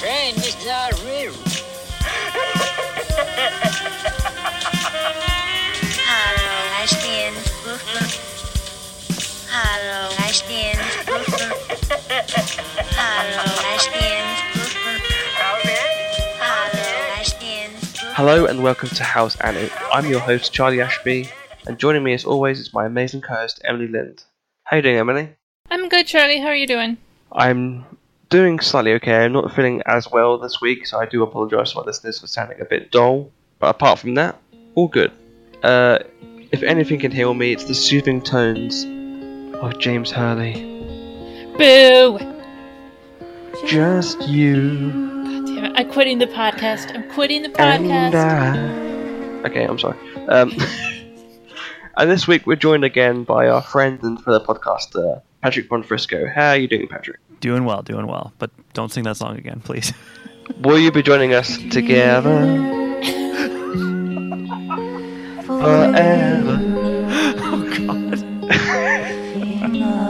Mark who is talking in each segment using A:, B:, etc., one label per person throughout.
A: train, Mr. Real.
B: Hallo, Einstein. Hallo, Einstein. Hallo, Einstein. Hallo, Einstein.
C: Hello and welcome to House Annie. I'm your host Charlie Ashby, and joining me as always is my amazing co-host Emily Lind. How you doing, Emily?
D: I'm good, Charlie. How are you doing?
C: I'm doing slightly okay. I'm not feeling as well this week, so I do apologise to my listeners for sounding a bit dull. But apart from that, all good. Uh, if anything can heal me, it's the soothing tones of James Hurley.
D: Boo!
C: Just you God
D: Damn it! I'm quitting the podcast. I'm quitting the
C: and
D: podcast.
C: I. Okay, I'm sorry. Um, and this week we're joined again by our friend and fellow podcaster Patrick Bonfrisco. How are you doing, Patrick?
E: Doing well, doing well. But don't sing that song again, please.
C: Will you be joining us together forever?
E: oh God.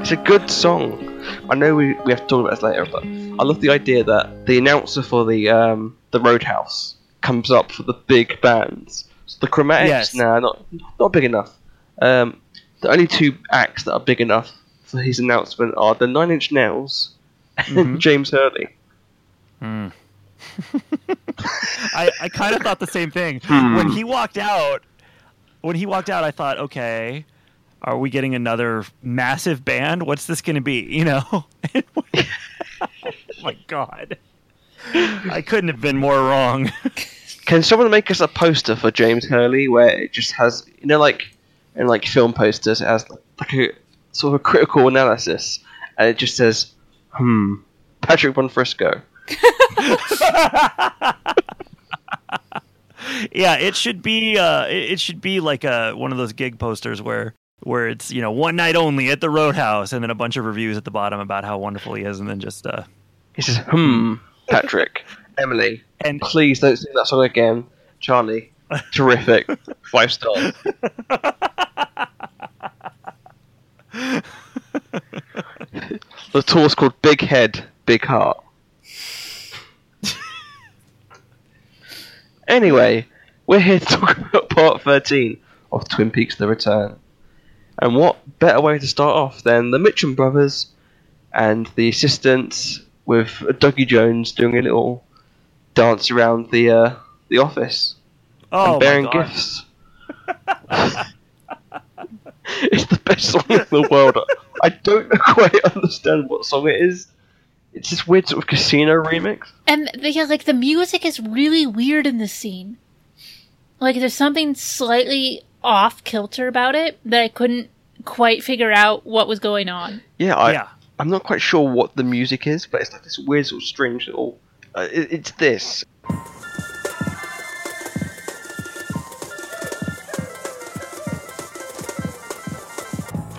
C: It's a good song. I know we, we have to talk about this later, but I love the idea that the announcer for the um, the Roadhouse comes up for the big bands. So the Chromatics,
E: Yes.
C: nah, not not big enough. Um, the only two acts that are big enough for his announcement are the Nine Inch Nails and
E: Mhm.
C: James Hurley.
E: Hmm. I, I kind of thought the same thing.
C: Hmm.
E: When he walked out, when he walked out, I thought, okay, are we getting another massive band? What's this going to be? You know? oh my God. I couldn't have been more wrong.
C: Can someone make us a poster for James Hurley where it just has, you know, like in like film posters, it has like a sort of a critical analysis, and it just says, "Hmm, Patrick Bonfrisco."
E: yeah, it should be. Uh, it it should be like a one of those gig posters where where it's you know one night only at the Roadhouse, and then a bunch of reviews at the bottom about how wonderful he is, and then just uh,
C: He says, "Hmm, Patrick, Emily,
E: and
C: please don't sing that song again." Charlie, terrific, five stars. the tour's called Big Head, Big Heart. Anyway, we're here to talk about part 13 of Twin Peaks The Return. And what better way to start off than the Mitchum brothers and the assistants with Dougie Jones doing a little dance around the uh, the office
E: oh
C: and bearing gifts. it's the best song in the world. I don't quite understand what song it is. It's this weird sort of casino remix.
D: And the, yeah, like the music is really weird in this scene. Like there's something slightly off kilter about it that I couldn't quite figure out what was going on.
C: Yeah, I,
E: yeah,
C: I'm not quite sure what the music is, but it's like this weird sort of strange little. Uh, it, it's this.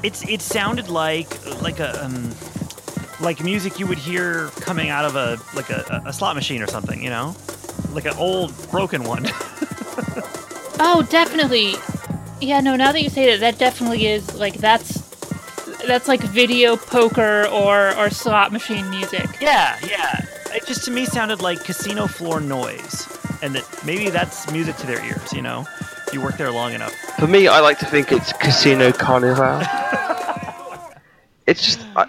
E: It's it sounded like like a um, like music you would hear coming out of a like a, a slot machine or something, you know, like an old broken one.
D: Oh, definitely. Yeah, no, now that you say that, that definitely is like that's that's like video poker or or slot machine music.
E: yeah, yeah. It just to me sounded like casino floor noise, and that maybe that's music to their ears. You know, you work there long enough.
C: For me, I like to think it's Casino Carnival. it's just I,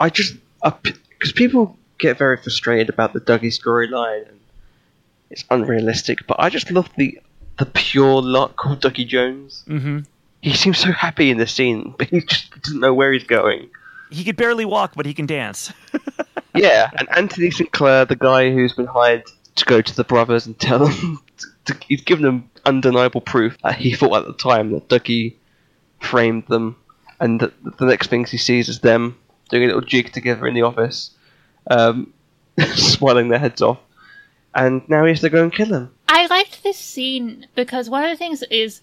C: I just because people get very frustrated about the Dougie storyline and it's unrealistic. But I just love the the pure luck of Dougie Jones.
E: Mm-hmm.
C: He seems so happy in the scene, but he just doesn't know where he's going.
E: He could barely walk, but he can dance.
C: Yeah, and Anthony Sinclair, the guy who's been hired to go to the brothers and tell them, to, to, he's given them undeniable proof that he thought at the time that Dougie framed them, and that the next things he sees is them doing a little jig together in the office, um, smiling their heads off, and now he has to go and kill him.
D: I liked this scene because one of the things is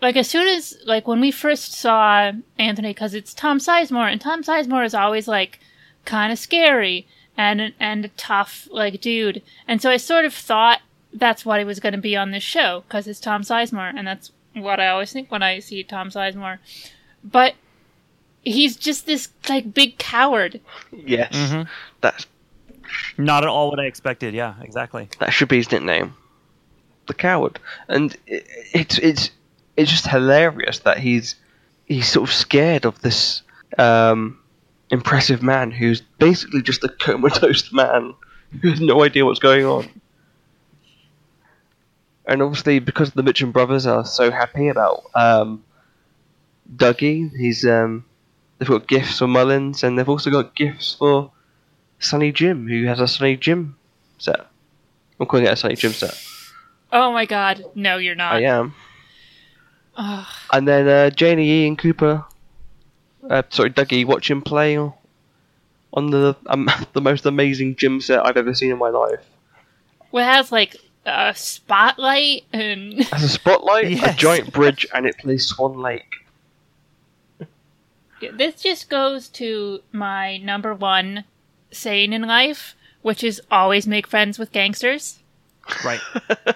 D: like as soon as like when we first saw Anthony because it's Tom Sizemore and Tom Sizemore is always like kind of scary and and a tough like dude. And so I sort of thought that's what he was going to be on this show because it's Tom Sizemore and that's what I always think when I see Tom Sizemore. But he's just this like big coward
C: Yes,
E: Mhm.
C: that's
E: Not at all what I expected. Yeah, exactly.
C: That should be his nickname, the coward. And it, it's it's it's just hilarious that he's he's sort of scared of this um, impressive man who's basically just a comatose man who has no idea what's going on. And obviously, because the Mitchum brothers are so happy about um, Dougie, he's um, they've got gifts for Mullins, and they've also got gifts for Sonny Jim, who has a Sunny Jim set. I'm calling it a Sonny Jim set.
D: Oh my god, no, you're not.
C: I am.
D: Ugh.
C: And then uh, Janie E and Cooper, uh, sorry, Dougie, watch him play on the um, the most amazing gym set I've ever seen in my life.
D: Well, it has like a spotlight and
C: Has a spotlight, a giant bridge, and it plays Swan Lake.
D: This just goes to my number one saying in life, which is always make friends with gangsters.
E: Right.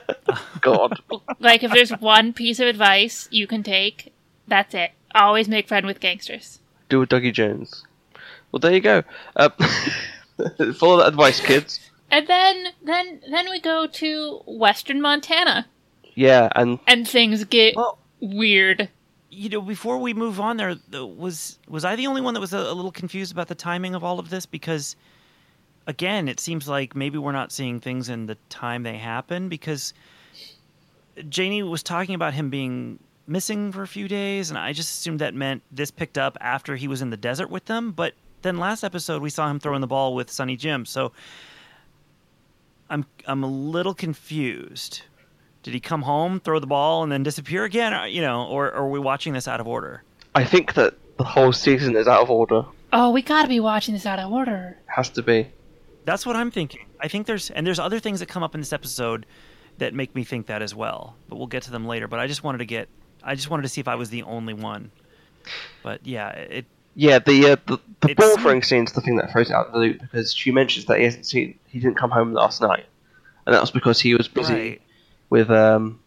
C: God.
D: Like if there's one piece of advice you can take, that's it. Always make friend with gangsters.
C: Do a Dougie Jones. Well, there you go. Uh, follow that advice, kids.
D: And then then then we go to Western Montana
C: Yeah, and
D: and things get
E: Well,
D: weird.
E: You know, before we move on, there was was I the only one that was a, a little confused about the timing of all of this? Because again, it seems like maybe we're not seeing things in the time they happen. Because Janie was talking about him being missing for a few days, and I just assumed that meant this picked up after he was in the desert with them. But then last episode, we saw him throwing the ball with Sonny Jim, so I'm I'm a little confused. Did he come home, throw the ball, and then disappear again? Or, you know, or, or are we watching this out of order?
C: I think that the whole season is out of order.
D: Oh, we gotta be watching this out of order.
C: Has to be.
E: That's what I'm thinking. I think there's and there's other things that come up in this episode that make me think that as well. But we'll get to them later. But I just wanted to get I just wanted to see if I was the only one. But yeah, it
C: Yeah, the uh, the, the ball throwing scene's the thing that throws it out of the loop because she mentions that he hasn't seen he didn't come home last night, and that was because he was busy
E: right.
C: With um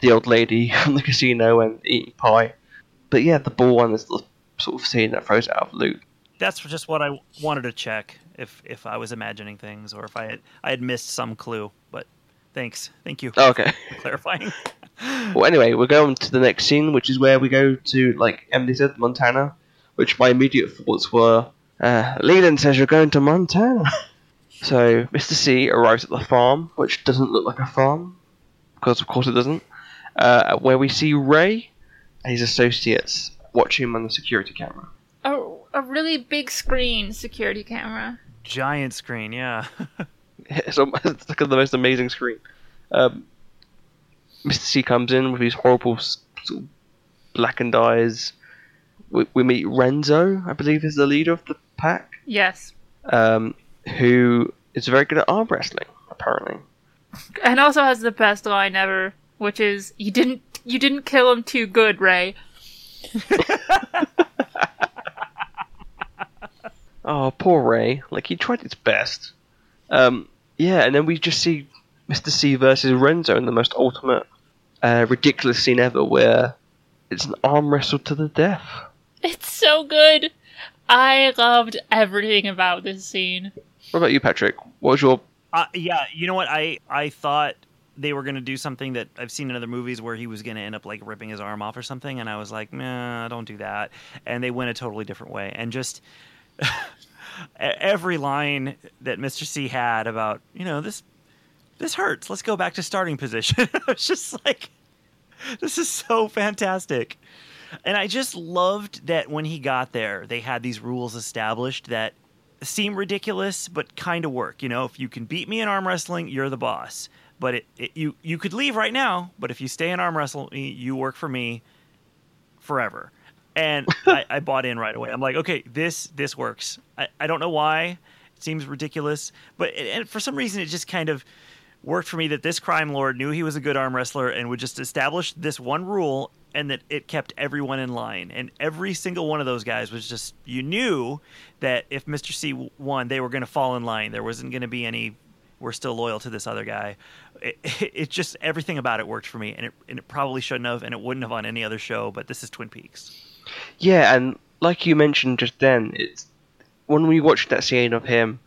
C: the old lady from the casino and eating pie. But yeah, the ball one is the sort of scene that throws it out of loop.
E: That's just what I wanted to check if if I was imagining things or if I had I had missed some clue. But thanks, thank you
C: Oh, okay.
E: for clarifying.
C: Well, anyway, we're going to the next scene, which is where we go to, like Emily said, Montana. Which my immediate thoughts were, uh, Leland says you're going to Montana. so Mr. C arrives at the farm, which doesn't look like a farm, because of course it doesn't. Uh, where we see Ray and his associates watching him on the security camera.
D: A, a really big screen security camera.
E: Giant screen, yeah.
C: It's, almost, it's like the most amazing screen. Um, Mr. C comes in with his horrible sort of blackened eyes. We, we meet Renzo, I believe is the leader of the pack,
D: Yes.
C: um, who is very good at arm wrestling, apparently.
D: And also has the best line ever, which is you didn't you didn't kill him too good, Ray.
C: Oh, poor Ray. Like, he tried his best. Um, yeah, and then we just see Mr. C versus Renzo in the most ultimate, uh, ridiculous scene ever where it's an arm wrestle to the death.
D: It's so good. I loved everything about this scene.
C: What about you, Patrick? What was your
E: Uh, yeah, you know what? I I thought they were going to do something that I've seen in other movies where he was going to end up like ripping his arm off or something, and I was like, nah, don't do that. And they went a totally different way, and just every line that Mr. C had about, you know, this this hurts. Let's go back to starting position. I was just like, this is so fantastic. And I just loved that when he got there, they had these rules established that seem ridiculous but kind of work. You know, if you can beat me in arm wrestling, you're the boss. But it, it you you could leave right now, but if you stay in arm wrestling, you work for me forever. And I, I bought in right away. I'm like, okay, this this works. I, I don't know why. It seems ridiculous, but and for some reason it just kind of worked for me that this crime lord knew he was a good arm wrestler and would just establish this one rule and that it kept everyone in line. And every single one of those guys was just you knew that if mr c won they were going to fall in line. There wasn't going to be any we're still loyal to this other guy. It, it just everything about it worked for me and it, and it probably shouldn't have and it wouldn't have on any other show but this is twin peaks.
C: Yeah, and like you mentioned just then, it's when we watched that scene of him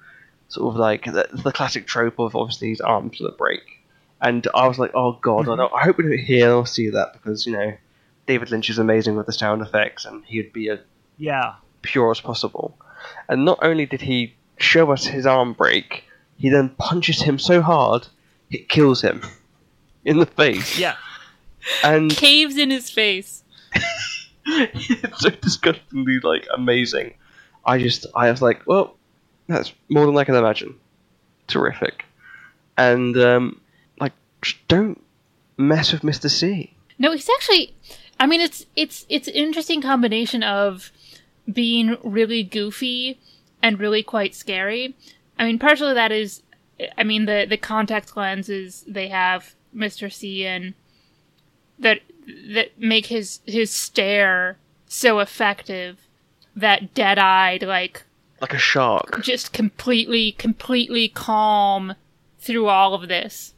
C: sort of like the, the classic trope of obviously his arms that break. And I was like, oh god, I, mm-hmm. don't, I hope we don't hear or see that because you know David Lynch is amazing with the sound effects, and he'd be as
E: Yeah.
C: pure as possible. And not only did he show us his arm break, he then punches him so hard it kills him in the face.
E: Yeah.
C: And
D: Caves in his face.
C: it's so disgustingly like amazing. I just I was like, well, that's more than I can imagine. Terrific. And um like don't mess with Mr. C.
D: No, he's actually. I mean, it's it's it's an interesting combination of being really goofy and really quite scary. I mean, partially that is, I mean, the the contact lenses they have Mr. C and that that make his his stare so effective. That dead-eyed, like
C: Like a shark.
D: just completely, completely calm through all of this.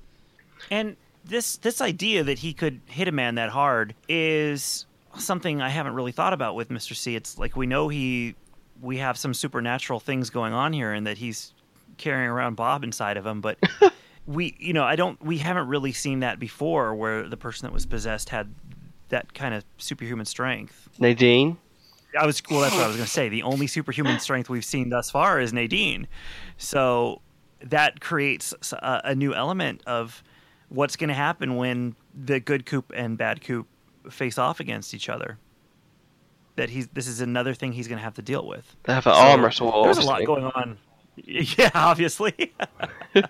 E: And this this idea that he could hit a man that hard is something I haven't really thought about with Mr. C. It's like we know he we have some supernatural things going on here and that he's carrying around Bob inside of him, but we you know, I don't we haven't really seen that before where the person that was possessed had that kind of superhuman strength.
C: Nadine.
E: I was well. That's what I was going to say. The only superhuman strength we've seen thus far is Nadine, so that creates a, a new element of what's going to happen when the good coop and bad coop face off against each other. That he's this is another thing he's going to have to deal with.
C: They have an
E: So,
C: arm wrestle.
E: There's a lot going on. Yeah, obviously.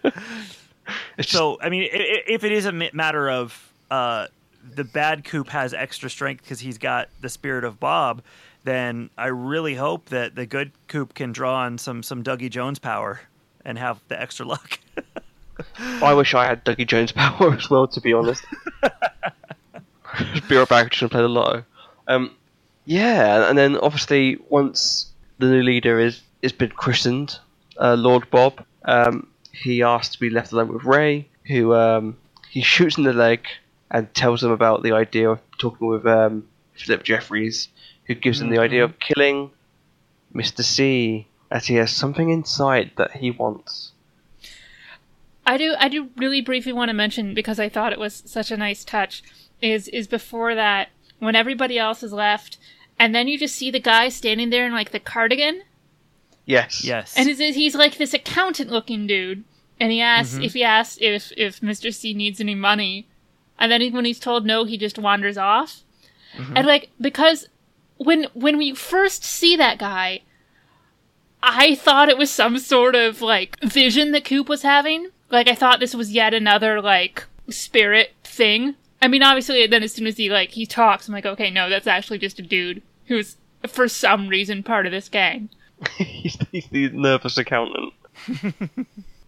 E: So, I mean, if it is a matter of uh, the bad coop has extra strength because he's got the spirit of Bob, then I really hope that the good coop can draw on some some Dougie Jones power and have the extra luck.
C: I wish I had Dougie Jones' power as well, to be honest. Just be right back and play the lotto. Um, yeah, and then obviously once the new leader is is been christened, uh, Lord Bob, um, he asks to be left alone with Ray, who um, he shoots in the leg and tells him about the idea of talking with um, Philip Jeffries, who gives him the idea of killing Mr. C, as he has something inside that he wants.
D: I do I do really briefly want to mention because I thought it was such a nice touch is is before that when everybody else is left and then you just see the guy standing there in like the cardigan
C: Yes.
E: yes.
D: and he's, he's like this accountant looking dude and he asks mm-hmm. if he asks if if Mr. C needs any money and then when he's told no he just wanders off mm-hmm. and like because when when we first see that guy I thought it was some sort of like vision that Coop was having. Like I thought this was yet another like spirit thing. I mean, obviously, then as soon as he like he talks, I'm like, okay, no, that's actually just a dude who's for some reason part of this gang.
C: he's, he's the nervous accountant.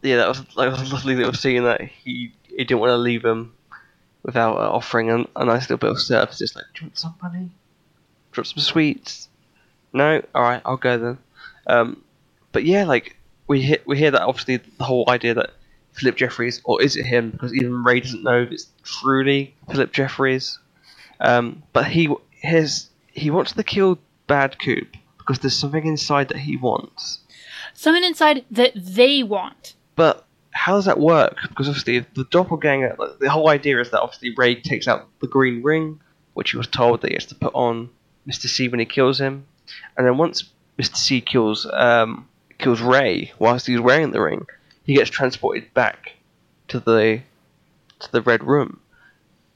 C: yeah, that was like was lovely little scene that he he didn't want to leave him without uh, offering a, a nice little bit of service. Just like, do you want some money? Drop some sweets? No, all right, I'll go then. Um, but yeah, like we hear we hear that obviously the whole idea that Philip Jeffries, or is it him? Because even Ray doesn't know if it's truly Philip Jeffries. Um, but he his he wants to kill Bad Coop because there's something inside that he wants.
D: Something inside that they want.
C: But how does that work? Because obviously, the doppelganger, like, the whole idea is that obviously Ray takes out the green ring, which he was told that he has to put on Mr. C when he kills him, and then once Mr. C kills um, kills Ray whilst he's wearing the ring, he gets transported back to the to the red room,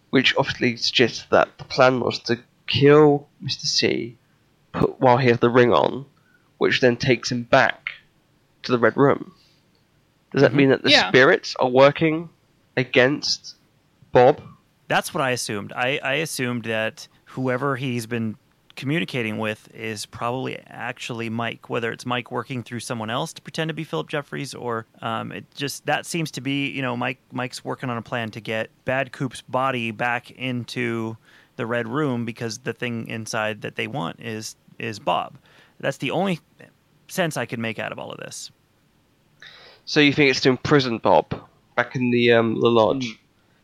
C: which obviously suggests that the plan was to kill Mr. C, put while he has the ring on, which then takes him back to the red room. Does that mm-hmm. mean that the
D: Yeah.
C: spirits are working against Bob?
E: That's what I assumed. I, I assumed that whoever he's been communicating with is probably actually Mike, whether it's Mike working through someone else to pretend to be Philip Jeffries, or um, it just that seems to be you know Mike Mike's working on a plan to get Bad Coop's body back into the red room because the thing inside that they want is is Bob. That's the only sense I could make out of all of this.
C: So you think it's to imprison Bob back in the um, the lodge?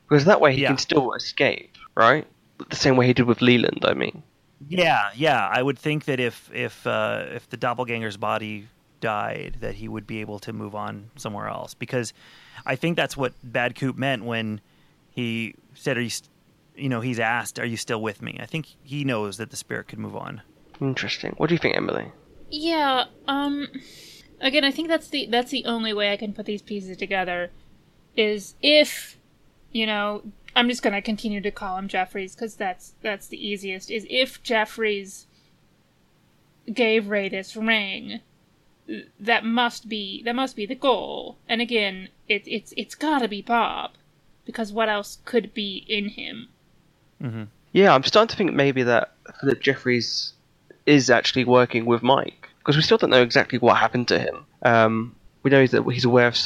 C: Because that way he
E: Yeah.
C: can still escape, right? The same way he did with Leland, I mean.
E: Yeah, yeah. I would think that if if uh, if the doppelganger's body died, that he would be able to move on somewhere else. Because I think that's what Bad Coop meant when he said, "Are you?" St-, you know, he's asked, "Are you still with me?" I think he knows that the spirit could move on.
C: Interesting. What do you think, Emily?
D: Yeah, um again, I think that's the that's the only way I can put these pieces together is if you know, I'm just going to continue to call him Jeffries cuz that's that's the easiest is if Jeffries gave Ray this ring that must be that must be the goal. And again, it, it's it's got to be Bob because what else could be in him?
E: Mm-hmm.
C: Yeah, I'm starting to think maybe that Philip Jeffries is actually working with Mike because we still don't know exactly what happened to him. Um, we know that he's aware of,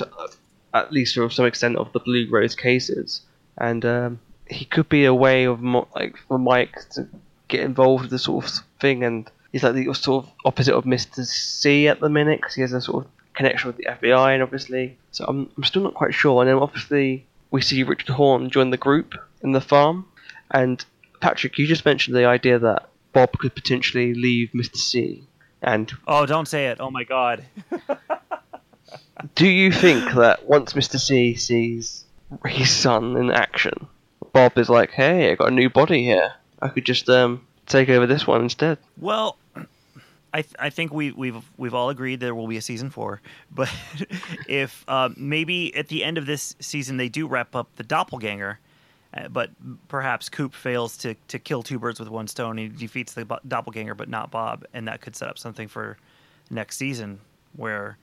C: at least to some extent, of the Blue Rose cases, and um, he could be a way of mo- like for Mike to get involved with this sort of thing. And he's like the sort of opposite of Mister C at the minute because he has a sort of connection with the FBI, and obviously, so I'm I'm still not quite sure. And then obviously we see Richard Horn join the group in the farm, and Patrick, you just mentioned the idea that Bob could potentially leave Mister C. And
E: Oh, don't say it! Oh my God.
C: do you think that once Mr. C sees his son in action, Bob is like, "Hey, I got a new body here. I could just um take over this one instead."
E: Well, I th- I think we we've we've all agreed there will be a season four, but if uh, maybe at the end of this season they do wrap up the doppelganger, uh, but perhaps Coop fails to to kill two birds with one stone. He defeats the bo- doppelganger, but not Bob, and that could set up something for next season where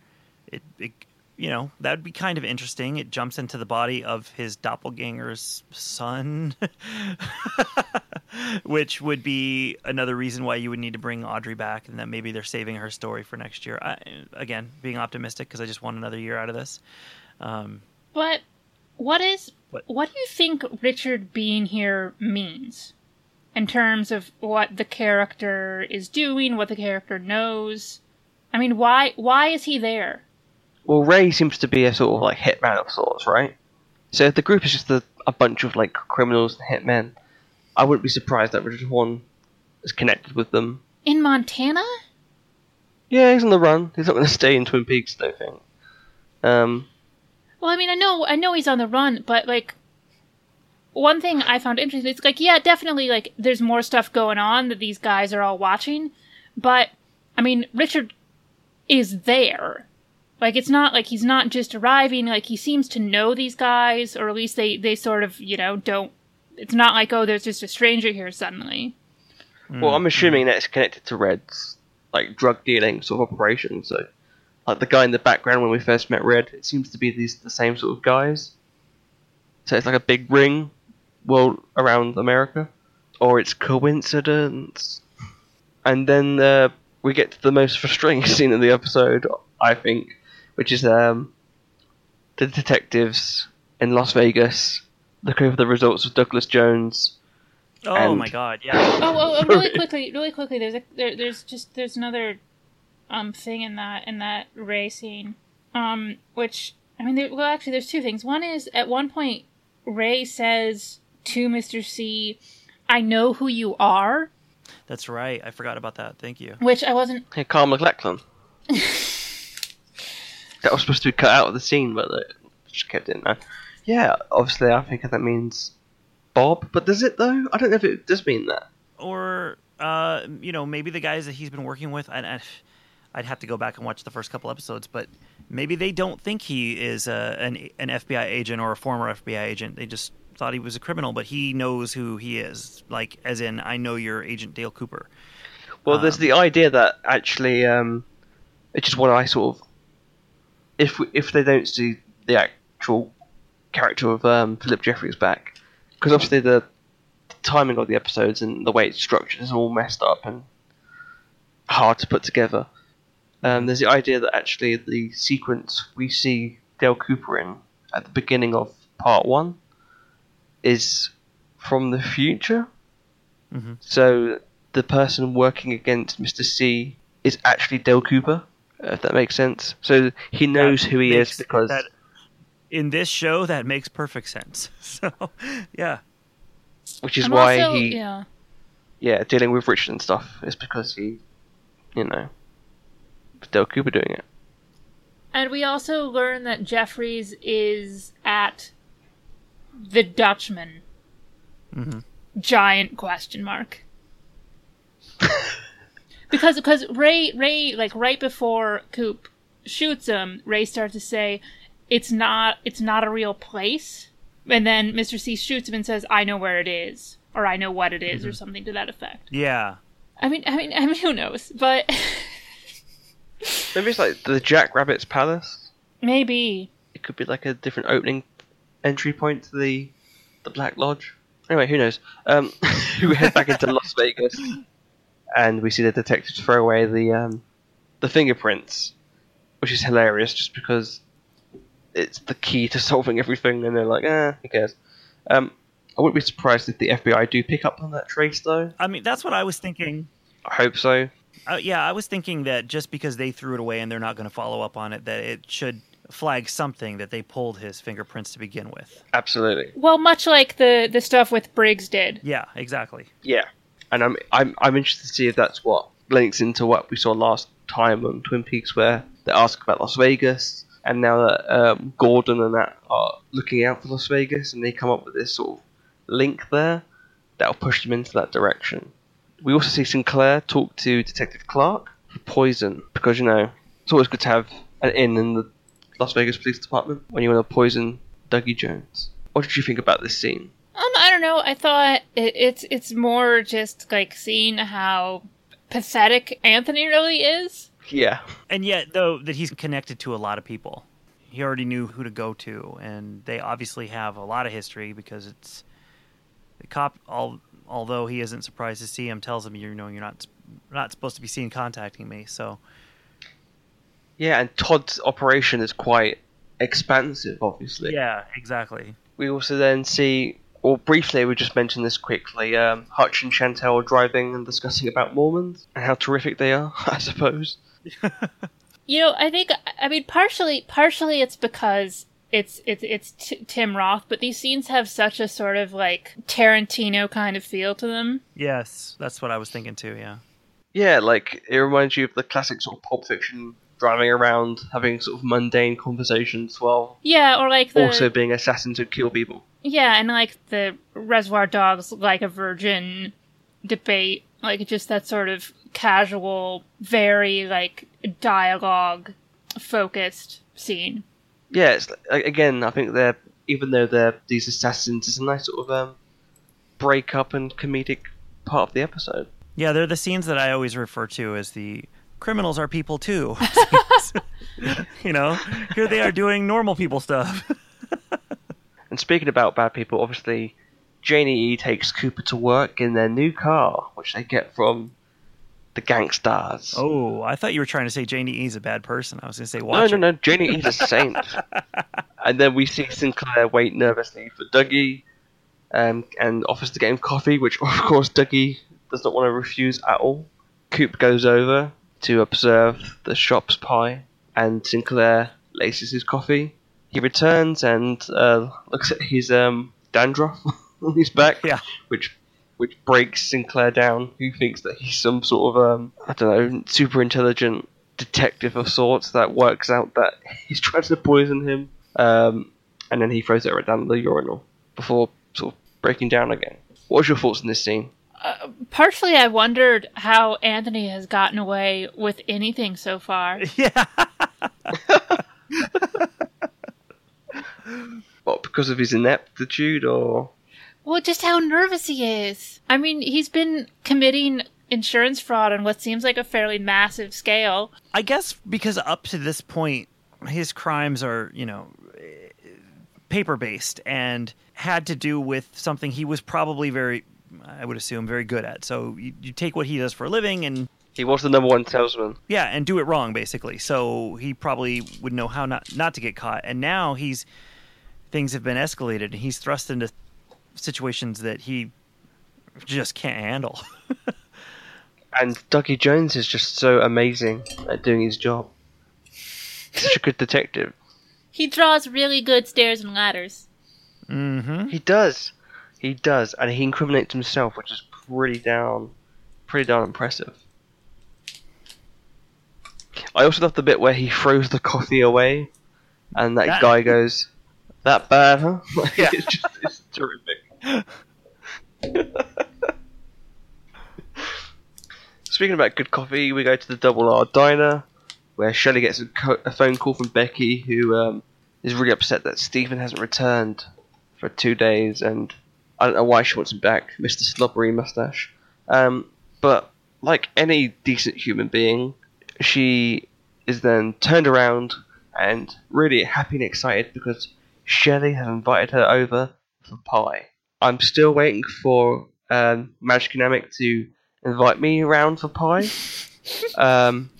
E: it, it you know that would be kind of interesting. It jumps into the body of his doppelganger's son, which would be another reason why you would need to bring Audrey back, and that maybe they're saving her story for next year. I, again, being optimistic because I just want another year out of this. Um,
D: But what is
E: What?
D: what do you think Richard being here means in terms of what the character is doing, what the character knows? I mean, why why is he there?
C: Well, Ray seems to be a sort of like hitman of sorts, right? So if the group is just a, a bunch of like criminals and hitmen, I wouldn't be surprised that Richard Horn is connected with them.
D: In Montana?
C: Yeah, he's on the run. He's not going to stay in Twin Peaks, I don't think. Um,
D: Well, I mean, I know I know he's on the run, but like one thing I found interesting it's like yeah, definitely like there's more stuff going on that these guys are all watching, but I mean, Richard is there. Like it's not like he's not just arriving, like he seems to know these guys or at least they they sort of, you know, don't it's not like oh, there's just a stranger here suddenly.
C: Well, I'm assuming that it's connected to Red's like drug dealing sort of operation. So, like the guy in the background when we first met Red, it seems to be these the same sort of guys. So it's like a big ring, world around America, or it's coincidence. And then uh, we get to the most frustrating scene of the episode, I think, which is um, the detectives in Las Vegas looking over the results of Douglas Jones.
E: oh
C: And-
E: my God! Yeah.
D: Oh, oh, oh really quickly, really quickly. There's a there, there's just there's another um thing in that in that Ray scene, um, which I mean, there, well, actually, there's two things. One is at one point Ray says to Mister C, "I know who you are,"
E: That's right. I forgot about that. Thank you.
D: which I wasn't.
C: Hey, Kyle MacLachlan. that was supposed to be cut out of the scene, but they just kept it in there. Yeah, obviously, I think that means Bob. But does it though? I don't know if it does mean that.
E: or uh, you know maybe the guys that he's been working with I, i'd have to go back and watch the first couple episodes but maybe they don't think he is a, an, an fbi agent or a former fbi agent they just thought he was a criminal but he knows who he is like as in i know you're agent dale cooper
C: Well, there's
E: Um,
C: the idea that actually, um, it's just what I sort of, if if they don't see the actual character of um, Philip Jeffries back, because obviously the timing of the episodes and the way it's structured is all messed up and hard to put together. Um, there's the idea that actually the sequence we see Dale Cooper in at the beginning of part one is from the future.
E: Mhm.
C: So the person working against Mr. C is actually Dale Cooper, if that makes sense. So he knows
E: That
C: who he
E: makes-
C: is because
E: that, in this show that makes perfect sense so yeah
C: which is
D: I'm
C: why
D: also,
C: he
D: yeah.
C: yeah dealing with Richard and stuff is because he you know it's Dale Cooper doing it.
D: And we also learn that Jeffries is at the Dutchman.
E: Mhm.
D: Giant question mark. because because Ray Ray like right before Coop shoots him, Ray starts to say, "It's not it's not a real place," and then Mr. C shoots him and says, "I know where it is," or "I know what it is," or something to that effect.
E: Yeah.
D: I mean, I mean, I mean, who knows? But
C: Maybe it's like the Jack Rabbit's Palace.
D: maybe.
C: It could be like a different opening entry point to the the Black Lodge. Anyway, who knows? Um, we head back into Las Vegas, and we see the detectives throw away the um, the fingerprints, which is hilarious, just because it's the key to solving everything, and they're like, ah, who cares? Um, I wouldn't be surprised if the FBI do pick up on that trace, though.
E: I mean, that's what I was thinking.
C: I hope so.
E: Uh, yeah, I was thinking that just because they threw it away and they're not going to follow up on it, that it should flag something that they pulled his fingerprints to begin with.
C: Absolutely.
D: Well, much like the the stuff with Briggs did.
E: Yeah, exactly.
C: Yeah, and I'm I'm I'm interested to see if that's what links into what we saw last time on Twin Peaks, where they ask about Las Vegas, and now that um, Gordon and that are looking out for Las Vegas, and they come up with this sort of link there, that'll push them into that direction. We also see Sinclair talk to Detective Clark for poison, because you know it's always good to have an in in the Las Vegas Police Department when you want to poison Dougie Jones. What did you think about this scene?
D: Um, I don't know. I thought it, it's it's more just like seeing how pathetic Anthony really is.
C: Yeah,
E: And yet, though, that he's connected to a lot of people. He already knew who to go to, and they obviously have a lot of history because it's the cop. All, although he isn't surprised to see him, tells him, "You know, you're not not supposed to be seen contacting me." So
C: Yeah, and Todd's operation is quite expansive, obviously.
E: yeah, exactly.
C: We also then see, or briefly, we just mentioned this quickly. Um, Hutch and Chantal are driving and discussing about Mormons and how terrific they are. I suppose.
D: You know, I think I mean partially partially it's because it's it's it's t- Tim Roth, but these scenes have such a sort of like Tarantino kind of feel to them.
E: Yes, that's what I was thinking too. Yeah.
C: Yeah, like it reminds you of the classic sort of Pulp Fiction driving around, having sort of mundane conversations while
D: Yeah, or like the
C: also being assassins who kill people.
D: Yeah, and like the Reservoir Dogs like a virgin debate, like just that sort of casual, very like dialogue focused scene.
C: Yeah, it's like, again, I think they're even though they're these assassins, it's a nice sort of um, break up and comedic part of the episode.
E: Yeah, they're the scenes that I always refer to as the criminals are people too. you know, here they are doing normal people stuff.
C: And speaking about bad people, obviously, Janie E takes Cooper to work in their new car, which they get from the gangsters.
E: oh, I thought you were trying to say Janey-E's a bad person. I was going to say
C: no,
E: watch
C: no,
E: it.
C: no, Janey-E's a saint. and then we see Sinclair wait nervously for Dougie, um, and offers to get him coffee, which of course Dougie does not want to refuse at all. Coop goes over to observe the shop's pie, and Sinclair laces his coffee. He returns and uh, looks at his um, dandruff on his back,
E: Yeah.
C: which which breaks Sinclair down, who thinks that he's some sort of um, I don't know, super intelligent detective of sorts that works out that he's trying to poison him, um, and then he throws it right down the urinal before sort of breaking down again. What was your thoughts on this scene?
D: Partially, I wondered how Anthony has gotten away with anything so far.
E: Yeah.
C: What because of his ineptitude, or
D: Well, just how nervous he is. I mean, he's been committing insurance fraud on what seems like a fairly massive scale.
E: I guess because up to this point, his crimes are, you know, paper based and had to do with something he was probably very, I would assume, very good at. So you, you take what he does for a living and,
C: he was the number one salesman?
E: yeah, and do it wrong, basically. So he probably would know how not, not to get caught. And now he's, things have been escalated and he's thrust into situations that he just can't handle.
C: And Dougie Jones is just so amazing at doing his job. He's such a good detective.
D: He draws really good stairs and ladders.
E: mm-hmm.
C: He does. He does, and he incriminates himself, which is pretty down, pretty darn impressive. I also love the bit where he throws the coffee away, and that,
E: That-
C: guy goes, "That bad, huh?" Like,
E: Yeah.
C: it's just it's terrific. Speaking about good coffee, we go to the Double R Diner, where Shelly gets a, co- a phone call from Becky, who um, is really upset that Stephen hasn't returned for two days, and I don't know why she wants him back, Mr. Slobbery Mustache. Um, but like any decent human being, she is then turned around and really happy and excited because Shelly has invited her over for pie. I'm still waiting for um, Magic Dynamic to invite me around for pie. um,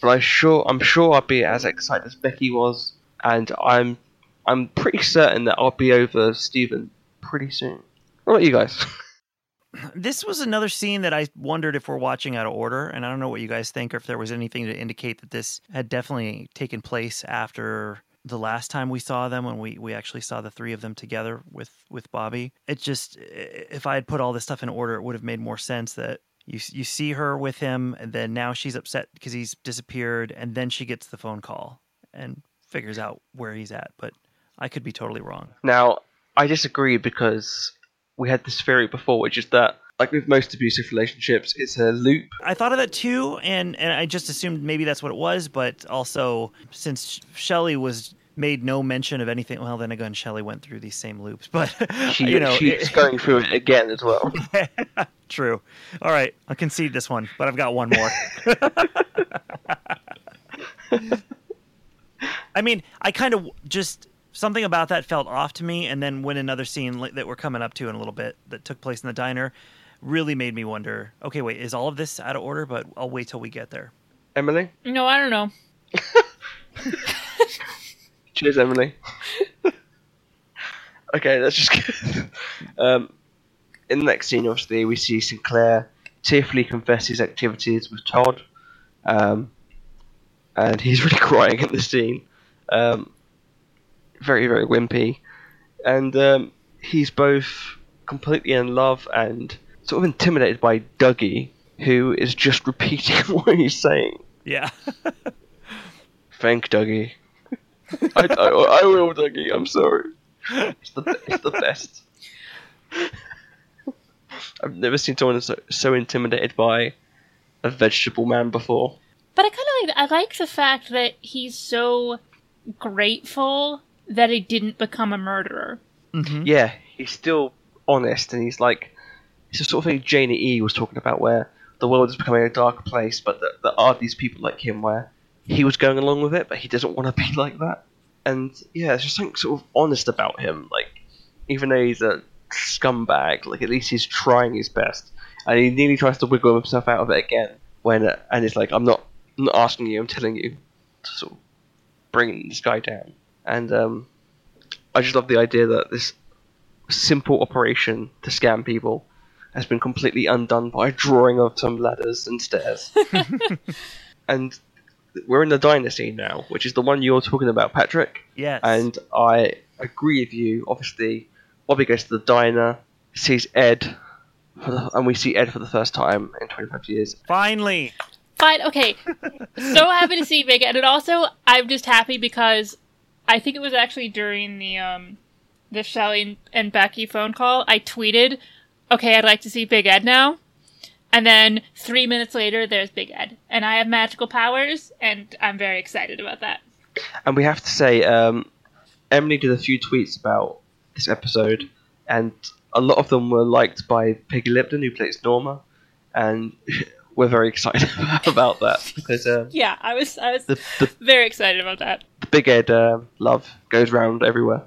C: but I sure I'm sure I'll be as excited as Becky was, and I'm I'm pretty certain that I'll be over Stephen pretty soon. What about you guys?
E: this was another scene that I wondered if we're watching out of order, and I don't know what you guys think, or if there was anything to indicate that this had definitely taken place after the last time we saw them, when we, we actually saw the three of them together with with Bobby. It just, if I had put all this stuff in order, it would have made more sense that you you see her with him, and then now she's upset because he's disappeared, and then she gets the phone call and figures out where he's at. But I could be totally wrong.
C: Now, I disagree because we had this theory before, which is that, like with most abusive relationships, it's a loop.
E: I thought of that too, and and I just assumed maybe that's what it was. But also, since Shelly was made no mention of anything, well, then again, Shelly went through these same loops. But
C: She,
E: you know,
C: she's going through it again as well.
E: true. All right, I'll concede this one, but I've got one more. I mean, I kind of just something about that felt off to me, and then when another scene that we're coming up to in a little bit that took place in the diner really made me wonder. Okay, wait, is all of this out of order? But I'll wait till we get there.
C: Emily?
D: No, I don't know.
C: Cheers, Emily. okay, let's just get. um, in the next scene, obviously, we see Sinclair tearfully confess his activities with Todd, um, and he's really crying in the scene. Um, very, very wimpy, and um, he's both completely in love and sort of intimidated by Dougie, who is just repeating what he's saying.
E: Yeah.
C: Thank Dougie. I, I, I will, Dougie. I'm sorry. It's the, it's the best. I've never seen someone so, so intimidated by a vegetable man before.
D: But I kind of like I like the fact that he's so grateful that he didn't become a murderer.
E: hmm
C: Yeah, he's still honest, and he's like, it's the sort of thing Janie E was talking about, where the world is becoming a dark place, but there, there are these people like him where he was going along with it, but he doesn't want to be like that. And yeah, it's just something sort of honest about him. Like, even though he's a scumbag, like at least he's trying his best, and he nearly tries to wiggle himself out of it again. When uh, and it's like, I'm not, I'm not asking you, I'm telling you to sort of bring this guy down. And um, I just love the idea that this simple operation to scam people has been completely undone by a drawing of some ladders and stairs. and we're in the diner scene now, which is the one you're talking about, Patrick.
E: Yes.
C: And I agree with you. Obviously, Bobby goes to the diner, sees Ed, for the, and we see Ed for the first time in 25 years.
E: finally.
D: Fine, okay. so happy to see Big Ed, and also I'm just happy because I think it was actually during the um the Shelly and Becky phone call. I tweeted, "Okay, I'd like to see Big Ed now," and then three minutes later, there's Big Ed, and I have magical powers, and I'm very excited about that.
C: And we have to say, um, Emily did a few tweets about this episode, and a lot of them were liked by Peggy Lipton, who plays Norma, and we're very excited about that because um,
D: Yeah, I was I was
C: the, the,
D: very excited about that.
C: the Big Ed uh, love goes round everywhere.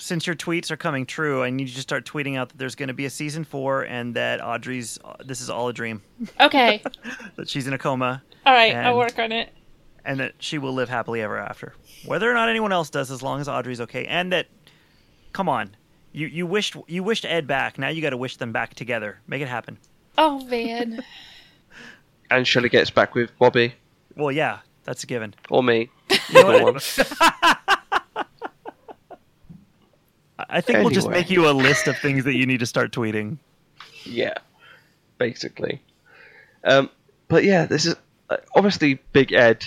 E: Since your tweets are coming true, I need you to start tweeting out that there's going to be a season four and that Audrey's uh, this is all a dream,
D: Okay,
E: that she's in a coma,
D: all right,
E: And-
D: I'll work on it.
E: and that she will live happily ever after. Whether or not anyone else does, as long as Audrey's okay, and that, come on, you you wished you wished Ed back. Now you got to wish them back together. Make it happen.
D: Oh man.
C: And Shelly gets back with Bobby
E: Well, yeah, that's a given.
C: or me.
E: You know
C: one.
E: I I think we'll just make you a list of things that you need to start tweeting.
C: Yeah, basically. Um, but yeah, this is uh, obviously Big Ed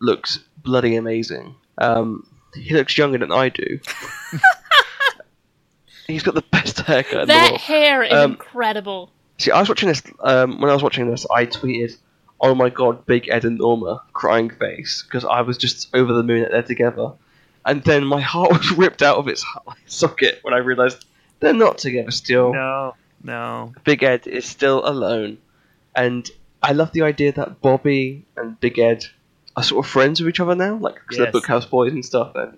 C: looks bloody amazing. Um, he looks younger than I do. He's got the best haircut in the
D: That
C: world.
D: hair is
C: Um,
D: incredible.
C: See, I was watching this. Um, when I was watching this, I tweeted, "Oh my god, Big Ed and Norma crying face," because I was just over the moon that they're together. And then my heart was ripped out of its socket when I realised they're not together still.
E: No, no.
C: Big Ed is still alone, and I love the idea that Bobby and Big Ed are sort of friends with each other now, like 'cause they're
E: Yes.
C: Bookhouse boys and stuff. And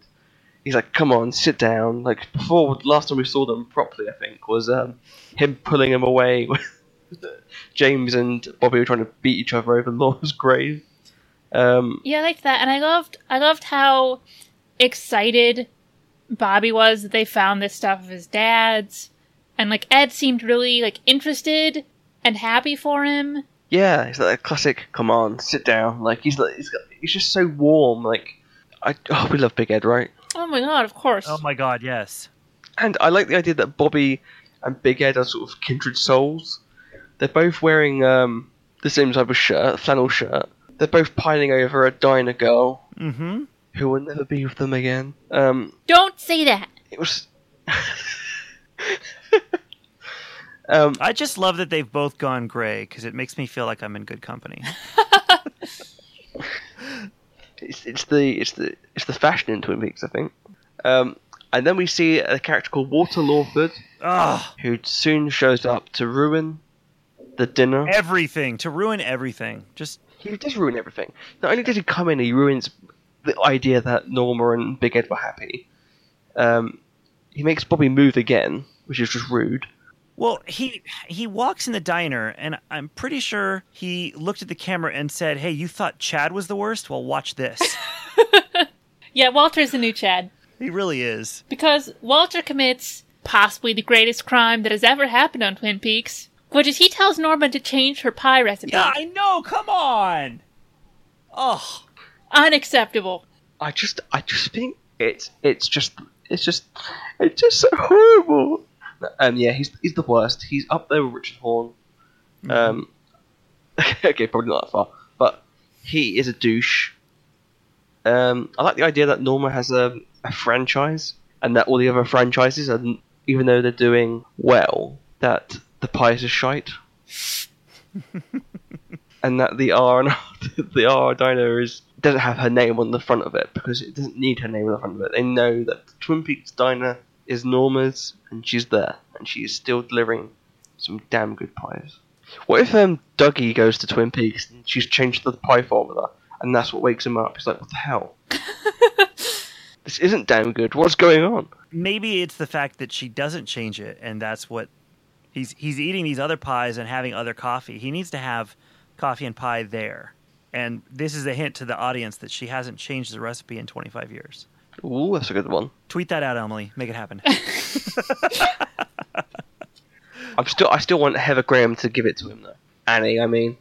C: he's like, "Come on, sit down." Like before, last time we saw them properly, I think was um, him pulling him away. James and Bobby were trying to beat each other over Laura's grave. Um,
D: Yeah, I liked that, and I loved I loved how excited Bobby was that they found this stuff of his dad's, and like Ed seemed really like interested and happy for him.
C: yeah, he's like a classic. Come on, sit down. Like he's like he's, got, he's just so warm. Like I oh, we love Big Ed, right?
D: Oh my god, of course.
E: Oh my god, yes.
C: And I like the idea that Bobby and Big Ed are sort of kindred souls. They're both wearing um, the same type of shirt, flannel shirt. They're both pining over a diner girl
E: Mm-hmm.
C: Who will never be with them again. Um,
D: Don't say that.
C: it was. um,
E: I just love that they've both gone gray because it makes me feel like I'm in good company.
C: it's, it's the it's the it's the fashion in Twin Peaks, I think. Um, and then we see a character called Walter Lawford,
E: Ugh,
C: who soon shows up to ruin the dinner.
E: everything to ruin everything. Just
C: he does ruin everything. Not only does he come in, he ruins the idea that Norma and Big Ed were happy. Um, he makes Bobby move again, which is just rude.
E: well, he he walks in the diner, and I'm pretty sure he looked at the camera and said, "Hey, you thought Chad was the worst? Well, watch this."
D: Yeah, Walter's the new Chad
E: he really is.
D: because Walter commits possibly the greatest crime that has ever happened on Twin Peaks, which is he tells Norma to change her pie recipe.
E: Yeah, I know. Come on. Oh,
D: Unacceptable.
C: I just, I just think it's, it's just, it's just, it's just so horrible. Um, yeah, he's he's the worst. He's up there with Richard Horne. Um, okay, probably not that far, but he is a douche. Um, I like the idea that Norma has a, a franchise, and that all the other franchises are, even though they're doing well, that the pies are shite, and that the R and the R diner is doesn't have her name on the front of it because it doesn't need her name on the front of it. They know that the Twin Peaks diner is Norma's, and she's there, and she is still delivering some damn good pies. What if um, Dougie goes to Twin Peaks and she's changed the pie formula, and that's what wakes him up? He's like, what the hell? this isn't damn good. What's going on?
E: maybe it's the fact that she doesn't change it, and that's what he's he's eating these other pies and having other coffee. He needs to have coffee and pie there, and this is a hint to the audience that she hasn't changed the recipe in 25 years.
C: Ooh, that's a good one.
E: Tweet that out, Emily. Make it happen.
C: I'm still, I still want Heather Graham to give it to him though. Annie, I mean,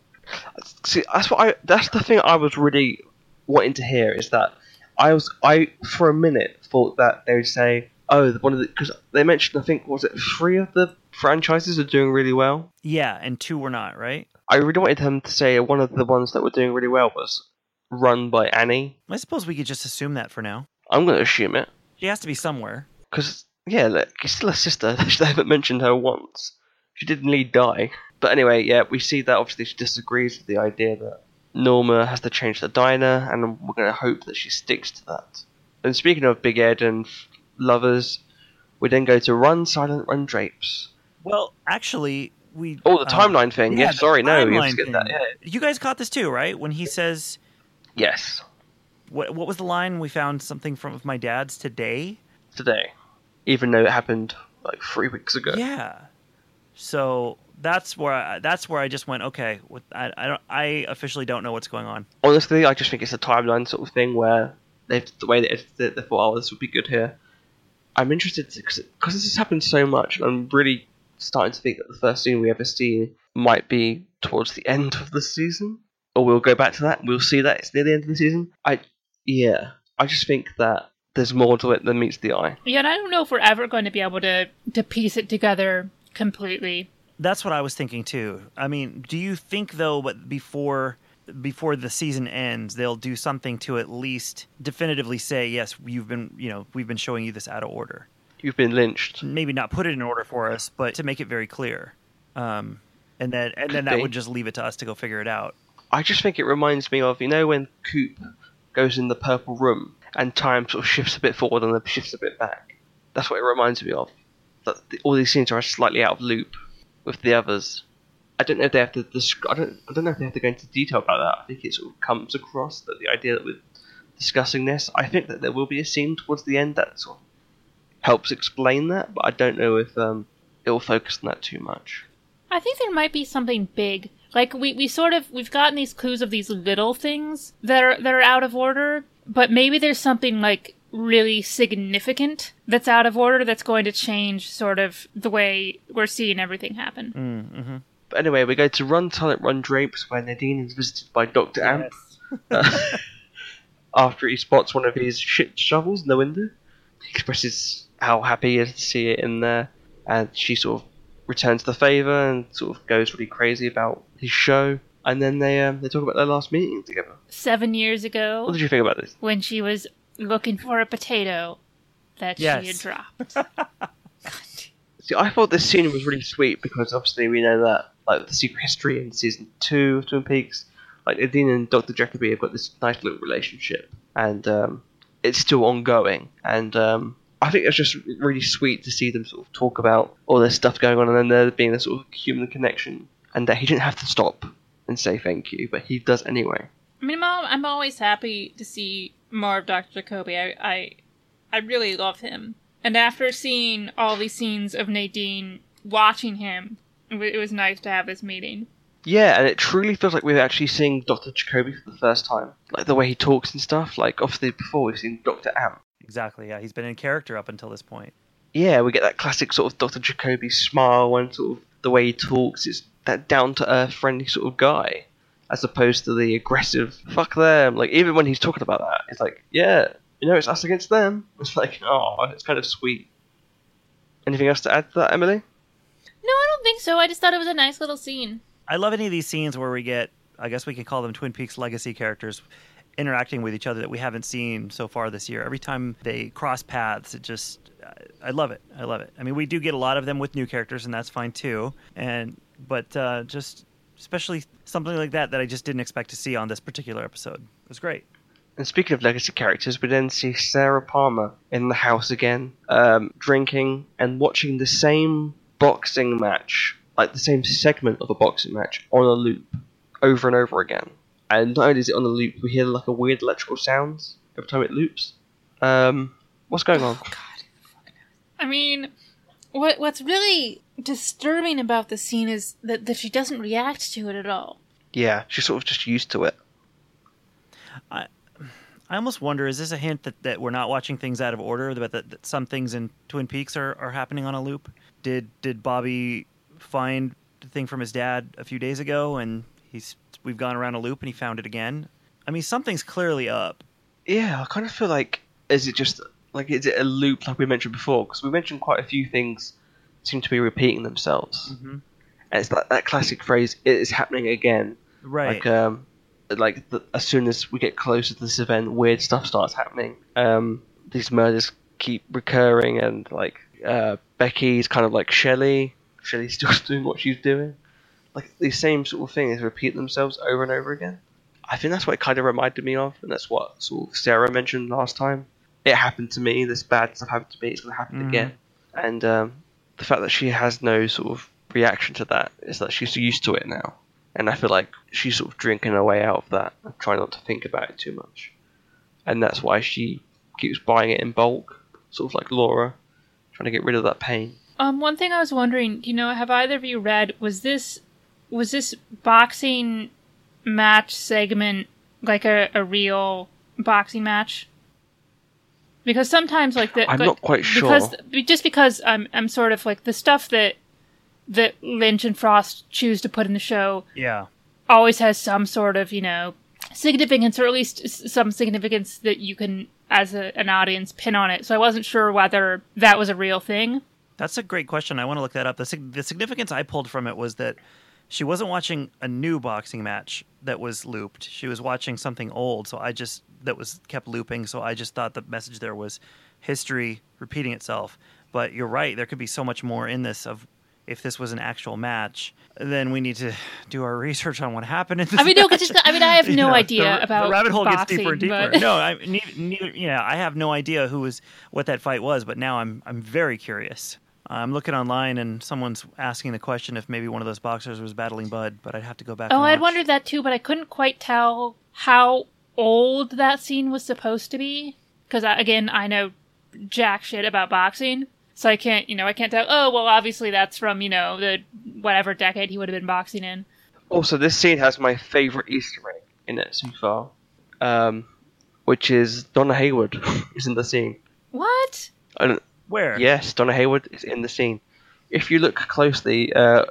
C: see, that's what I. That's the thing I was really wanting to hear is that I was, I for a minute thought that they would say, oh, one of the because they mentioned I think was it three of the franchises are doing really well.
E: yeah, and two were not right.
C: I really wanted him to say one of the ones that were doing really well was run by Annie.
E: I suppose we could just assume that for now.
C: I'm going to assume it
E: She has to be somewhere.
C: because yeah, look, it's still a sister. They haven't mentioned her once. She did indeed die. But anyway, yeah, we see that obviously she disagrees with the idea that Norma has to change the diner, and we're going to hope that she sticks to that. And speaking of Big Ed and f- lovers, we then go to Run Silent Run Drapes.
E: Well, actually, we.
C: Oh, the
E: uh,
C: timeline thing.
E: yeah,
C: Yeah, sorry, no, you skipped that. Yeah.
E: You guys caught this too, right? When he says,
C: Yes,
E: "What? What was the line? We found something from my dad's today."
C: today, even though it happened like three weeks ago.
E: Yeah. So that's where I, that's where I just went. Okay, with, I I don't I officially don't know what's going on.
C: honestly, I just think it's a timeline sort of thing where they've the way they edited it, they thought, oh, this would be good here. I'm interested because this has happened so much, and I'm really starting to think that the first scene we ever see might be towards the end of the season, or we'll go back to that. We'll see that it's near the end of the season. I, yeah, I just think that there's more to it than meets the eye.
D: Yeah, and I don't know if we're ever going to be able to to piece it together completely.
E: That's what I was thinking too. I mean, do you think though, but before before the season ends, they'll do something to at least definitively say, yes, you've been, you know, we've been showing you this out of order.
C: You've been lynched.
E: Maybe not put it in order for us, but to make it very clear. Um, and then and then that
C: be.
E: would just leave it to us to go figure it out.
C: I just think it reminds me of you know when Coop goes in the purple room and time sort of shifts a bit forward and then shifts a bit back. That's what it reminds me of. That all these scenes are slightly out of loop with the others. I don't know if they have to. I don't. I don't know if they have to go into detail about that. I think it sort of comes across that the idea that we're discussing this. I think that there will be a scene towards the end that sort of helps explain that, but I don't know if um, it will focus on that too much.
D: I think there might be something big. Like we, we sort of we've gotten these clues of these little things that are that are out of order, but maybe there's something like really significant that's out of order that's going to change sort of the way we're seeing everything happen.
E: Mm-hmm.
C: But anyway, we go to Run Silent Run Drapes where Nadine is visited by Dr. Amp after he spots one of his shit shovels in the window. He expresses how happy he is to see it in there, and she sort of returns the favour and sort of goes really crazy about his show. And then they um, they talk about their last meeting together.
D: Seven years ago,
C: What did you think about this?
D: when she was looking for a potato that she had dropped.
C: See, I thought this scene was really sweet because obviously we know that like the secret history in season two of Twin Peaks, like Nadine and Dr. Jacoby have got this nice little relationship, and um, it's still ongoing. And um, I think it's just really sweet to see them sort of talk about all this stuff going on, and then there being a sort of human connection, and that he didn't have to stop and say thank you, but he does anyway.
D: I mean, Mom, I'm always happy to see more of Dr. Jacoby. I, I, I really love him. And after seeing all these scenes of Nadine watching him, it was nice to have this meeting.
C: Yeah, and it truly feels like we're actually seeing Dr. Jacoby for the first time. Like the way he talks and stuff. Like obviously before we've seen Dr. Amp.
E: Exactly. Yeah, he's been in character up until this point.
C: yeah, we get that classic sort of Dr. Jacoby smile and sort of the way he talks. It's that down to earth, friendly sort of guy, as opposed to the aggressive fuck them. Like even when he's talking about that, it's like, yeah, you know, it's us against them. It's like, oh, it's kind of sweet. Anything else to add to that, Emily?
D: No, I don't think so. I just thought it was a nice little scene.
E: I love any of these scenes where we get, I guess we can call them Twin Peaks legacy characters interacting with each other that we haven't seen so far this year. Every time they cross paths, it just, I- love it. I love it. I mean, we do get a lot of them with new characters, and that's fine too. And but uh, just especially something like that that I just didn't expect to see on this particular episode. It was great.
C: And speaking of legacy characters, we then see Sarah Palmer in the house again, um, drinking and watching the same boxing match, like the same segment of a boxing match, on a loop, over and over again. And not only is it on a loop, we hear like a weird electrical sounds every time it loops. Um, what's going on?
D: I mean, what what's really disturbing about the scene is that, that she doesn't react to it at all.
C: Yeah, she's sort of just used to it.
E: I I almost wonder: is this a hint that, that we're not watching things out of order? That, that, that some things in Twin Peaks are, are happening on a loop? Did did Bobby find the thing from his dad a few days ago, and he's we've gone around a loop, and he found it again? I mean, something's clearly up.
C: Yeah, I kind of feel like is it just like is it a loop like we mentioned before? Because we mentioned quite a few things seem to be repeating themselves,
E: Mm-hmm.
C: and it's like that classic phrase "it is happening again."
E: Right.
C: Like um, like the, as soon as we get closer to this event, weird stuff starts happening. Um, these murders keep recurring, and like uh, Becky's kind of like Shelly. Shelly's still doing what she's doing. Like these same sort of things repeat themselves over and over again. I think that's what it kind of reminded me of, and that's what sort of Sarah mentioned last time. It happened to me. This bad stuff happened to me. It's going to happen
E: Mhm.
C: again. And um, the fact that she has no sort of reaction to that is that she's used to it now. And I feel like she's sort of drinking her way out of that and trying not to think about it too much. And that's why she keeps buying it in bulk, sort of like Laura, trying to get rid of that pain.
D: Um, one thing I was wondering, you know, have either of you read was this was this boxing match segment like a, a real boxing match? Because sometimes like the
C: I'm
D: like,
C: not quite sure.
D: because just because I'm I'm sort of like the stuff that that Lynch and Frost choose to put in the show
E: yeah.
D: always has some sort of you know significance or at least some significance that you can as a, an audience pin on it so i wasn't sure whether that was a real thing
E: That's a great question. I want to look that up. The, the significance I pulled from it was that she wasn't watching a new boxing match that was looped. She was watching something old, so I just that was kept looping. So I just thought the message there was history repeating itself. But you're right, there could be so much more in this of if this was an actual match, then we need to do our research on what happened in this
D: I mean, no, 'cause
E: match.
D: it's- I mean, I have
E: You
D: no
E: know,
D: idea
E: the,
D: about
E: the rabbit hole
D: boxing,
E: gets deeper and deeper.
D: but-
E: No, I neither, neither. Yeah, I have no idea who was what that fight was, but now I'm I'm very curious. I'm looking online and someone's asking the question if maybe one of those boxers was battling Bud, but I'd have to go back.
D: Oh,
E: and
D: I'd wondered that too, but I couldn't quite tell how old that scene was supposed to be. Because again, I know jack shit about boxing, so I can't, you know, I can't tell. Oh, well, obviously that's from you know the whatever decade he would have been boxing in.
C: Also, this scene has my favourite Easter egg in it so far, um, which is Donna Hayward is in the scene.
D: What?
C: And
E: Where?
C: yes, Donna Hayward is in the scene. If you look closely, uh,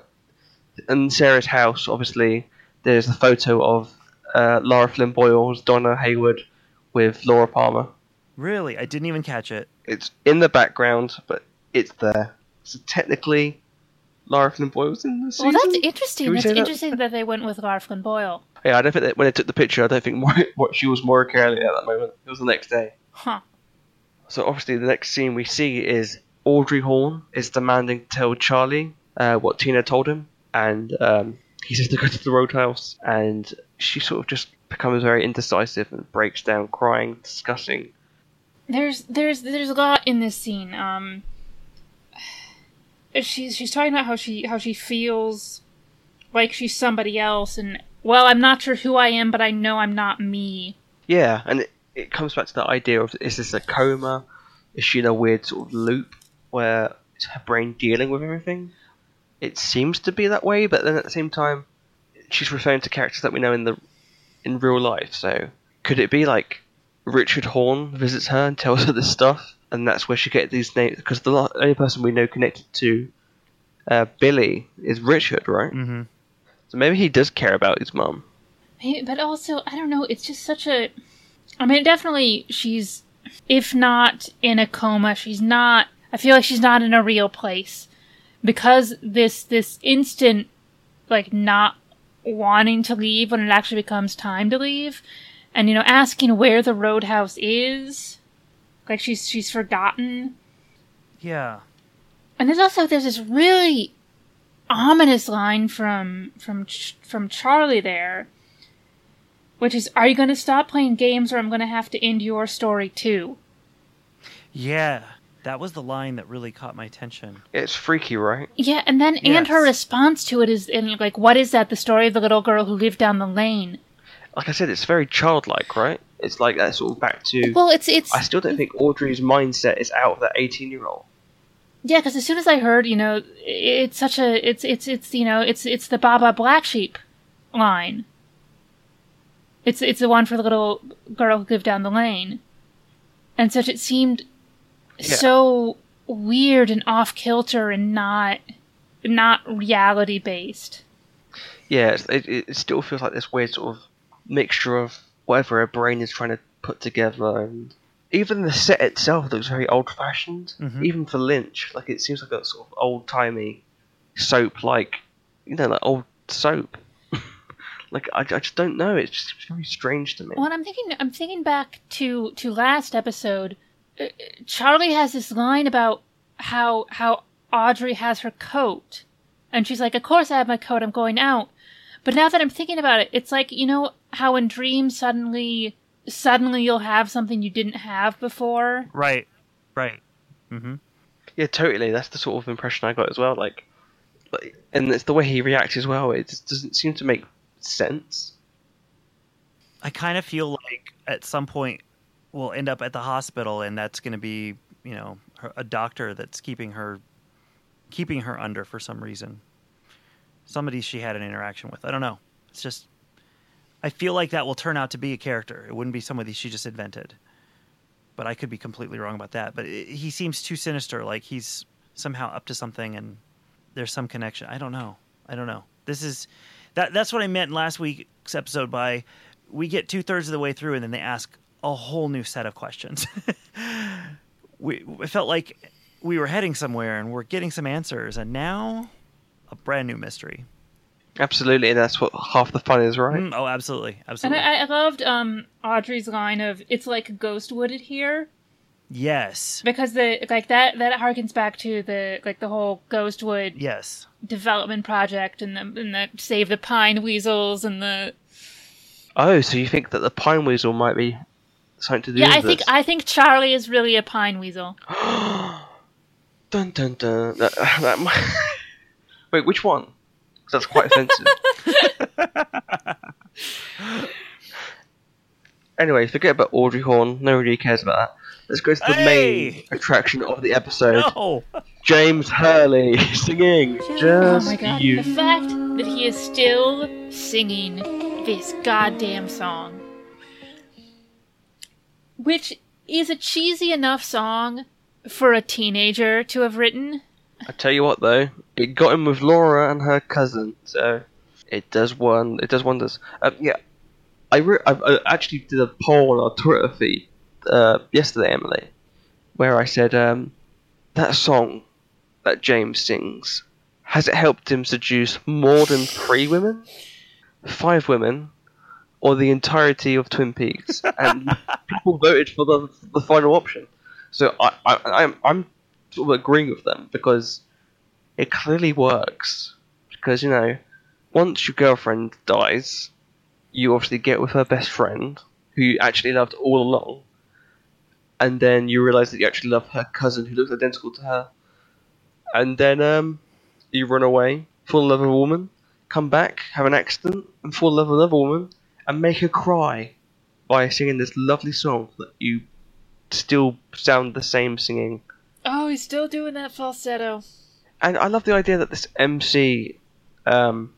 C: in Sarah's house, obviously, there's a photo of uh, Laura Flynn Boyle's Donna Hayward with Laura Palmer.
E: Really? I didn't even catch it.
C: It's in the background, but it's there. So technically, Laura Flynn Boyle's in the scene.
D: Well, that's interesting.
C: Can we
D: That's
C: that?
D: interesting that they went with Laura Flynn Boyle.
C: Yeah, I don't think that when they took the picture, I don't think more, what she was Moira Kelly at that moment. It was the next day.
D: Huh.
C: So obviously, the next scene we see is Audrey Horne is demanding to tell Charlie uh, what Tina told him, and um, he says to go to the roadhouse, and she sort of just becomes very indecisive and breaks down, crying, discussing.
D: There's there's there's a lot in this scene. Um, she's she's talking about how she how she feels like she's somebody else, and well, I'm not sure who I am, but I know I'm not me.
C: Yeah, and it, it comes back to the idea of is this a coma? Is she in a weird sort of loop where it's her brain dealing with everything? It seems to be that way, but then at the same time, she's referring to characters that we know in the in real life. So could it be like Richard Horne visits her and tells her this stuff, and that's where she gets these names? Because the only person we know connected to uh, Billy is Richard, right?
E: Mm-hmm.
C: So maybe he does care about his mum.
D: But also, I don't know. It's just such a. I mean, definitely she's, if not in a coma, she's not. I feel like she's not in a real place because this this instant, like not wanting to leave when it actually becomes time to leave, and you know asking where the roadhouse is, like she's she's forgotten.
E: Yeah.
D: And there's also there's this really ominous line from from from Charlie there, which is, "Are you going to stop playing games, or I'm going to have to end your story too?"
E: Yeah. That was the line that really caught my attention.
C: It's freaky, right?
D: Yeah, and then and her response to it is, and like, "What is that? The story of the little girl who lived down the lane."
C: Like I said, it's very childlike, right? It's like that sort of back to.
D: Well, it's it's
C: I still don't think Audrey's mindset is out of that 18 year old.
D: yeah, because as soon as I heard, you know, it's such a it's it's it's you know it's it's the Baba Black Sheep line. It's it's the one for the little girl who lived down the lane, and such it seemed
C: Yeah.
D: so weird and off kilter and not not reality based.
C: Yeah, it, it still feels like this weird sort of mixture of whatever her brain is trying to put together, and even the set itself looks very old fashioned.
E: Mhm.
C: Even for Lynch, like it seems like a sort of old timey soap, like you know, like old soap. Like I, I just don't know. It's just very strange to me.
D: Well, and I'm thinking I'm thinking back to to last episode. Uh, Charlie has this line about how how Audrey has her coat, and she's like, "Of course I have my coat. I'm going out." But now that I'm thinking about it, it's like you know how in dreams suddenly suddenly you'll have something you didn't have before.
E: Right. Right. Mm-hmm.
C: Yeah, totally. That's the sort of impression I got as well. Like, like and it's the way he reacts as well. It just doesn't seem to make sense.
E: I kind of feel like at some point we'll end up at the hospital, and that's going to be, you know, her, a doctor that's keeping her, keeping her under for some reason. Somebody she had an interaction with. I don't know. It's just, I feel like that will turn out to be a character. It wouldn't be somebody she just invented. But I could be completely wrong about that. But it, he seems too sinister. Like he's somehow up to something, and there's some connection. I don't know. I don't know. This is that. That's what I meant in last week's episode by we get two thirds of the way through, and then they ask a whole new set of questions. we it felt like we were heading somewhere, and we're getting some answers, and now a brand new mystery.
C: Absolutely, and that's what half the fun is, right?
E: Mm, oh, absolutely, absolutely. And.
D: I, I loved um, Audrey's line of "It's like ghost wooded here"
E: yes,
D: because the like that that harkens back to the like the whole Ghostwood
E: yes.
D: development project and the and the save the pine weasels and the
C: Oh, so you think that the pine weasel might be something to do
D: yeah.
C: with
D: I think
C: this?
D: I think Charlie is really a pine weasel.
C: Dun dun dun. That, that might... Wait, which one? 'Cause that's quite offensive. anyway, forget about Audrey Horne. Nobody really cares about that. Let's go to the main attraction of the episode.
E: No.
C: James Hurley singing
D: Oh
C: Just
D: my god!
C: You.
D: The fact that he is still singing this goddamn song, which is a cheesy enough song for a teenager to have written.
C: I tell you what, though, it got him with Laura and her cousin, so it does one. It does wonders. Um, yeah, I, re- I, I actually did a poll on our Twitter feed uh, yesterday, Emily, where I said um, that song that James sings has it helped him seduce more than three women, five women, or the entirety of Twin Peaks? And people voted for the the final option. So I, I I'm I'm sort of agreeing with them because it clearly works. Because you know, once your girlfriend dies, you obviously get with her best friend, who you actually loved all along, and then you realise that you actually love her cousin, who looks identical to her, and then um, you run away, fall in love with a woman, come back, have an accident, and fall in love with another woman, and make her cry by singing this lovely song that you still sound the same singing.
D: Oh, he's still doing that falsetto.
C: And I love the idea that this MC, um,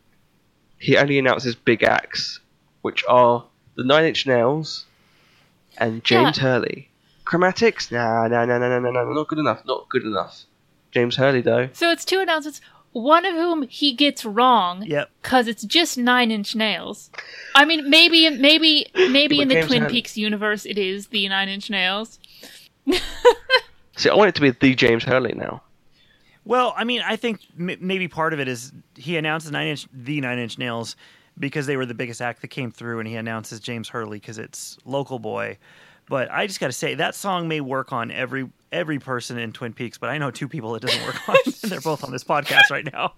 C: he only announces big acts, which are the Nine Inch Nails and James Hurley. Chromatics? Nah, nah, nah, nah, nah, nah, nah, not good enough, not good enough. James Hurley, though.
D: So it's two announcements, one of whom he gets wrong.
E: Yep.
D: Cause it's just nine inch nails. I mean, maybe, maybe, maybe in the
C: James
D: Twin
C: had-
D: Peaks universe, it is the nine inch nails.
C: See, I want it to be the James Hurley now.
E: Well, I mean, I think m- maybe part of it is he announced the nine inch the Nine Inch Nails because they were the biggest act that came through, and he announces James Hurley because it's local boy. But I just got to say that song may work on every every person in Twin Peaks, but I know two people it doesn't work on, and they're both on this podcast right now.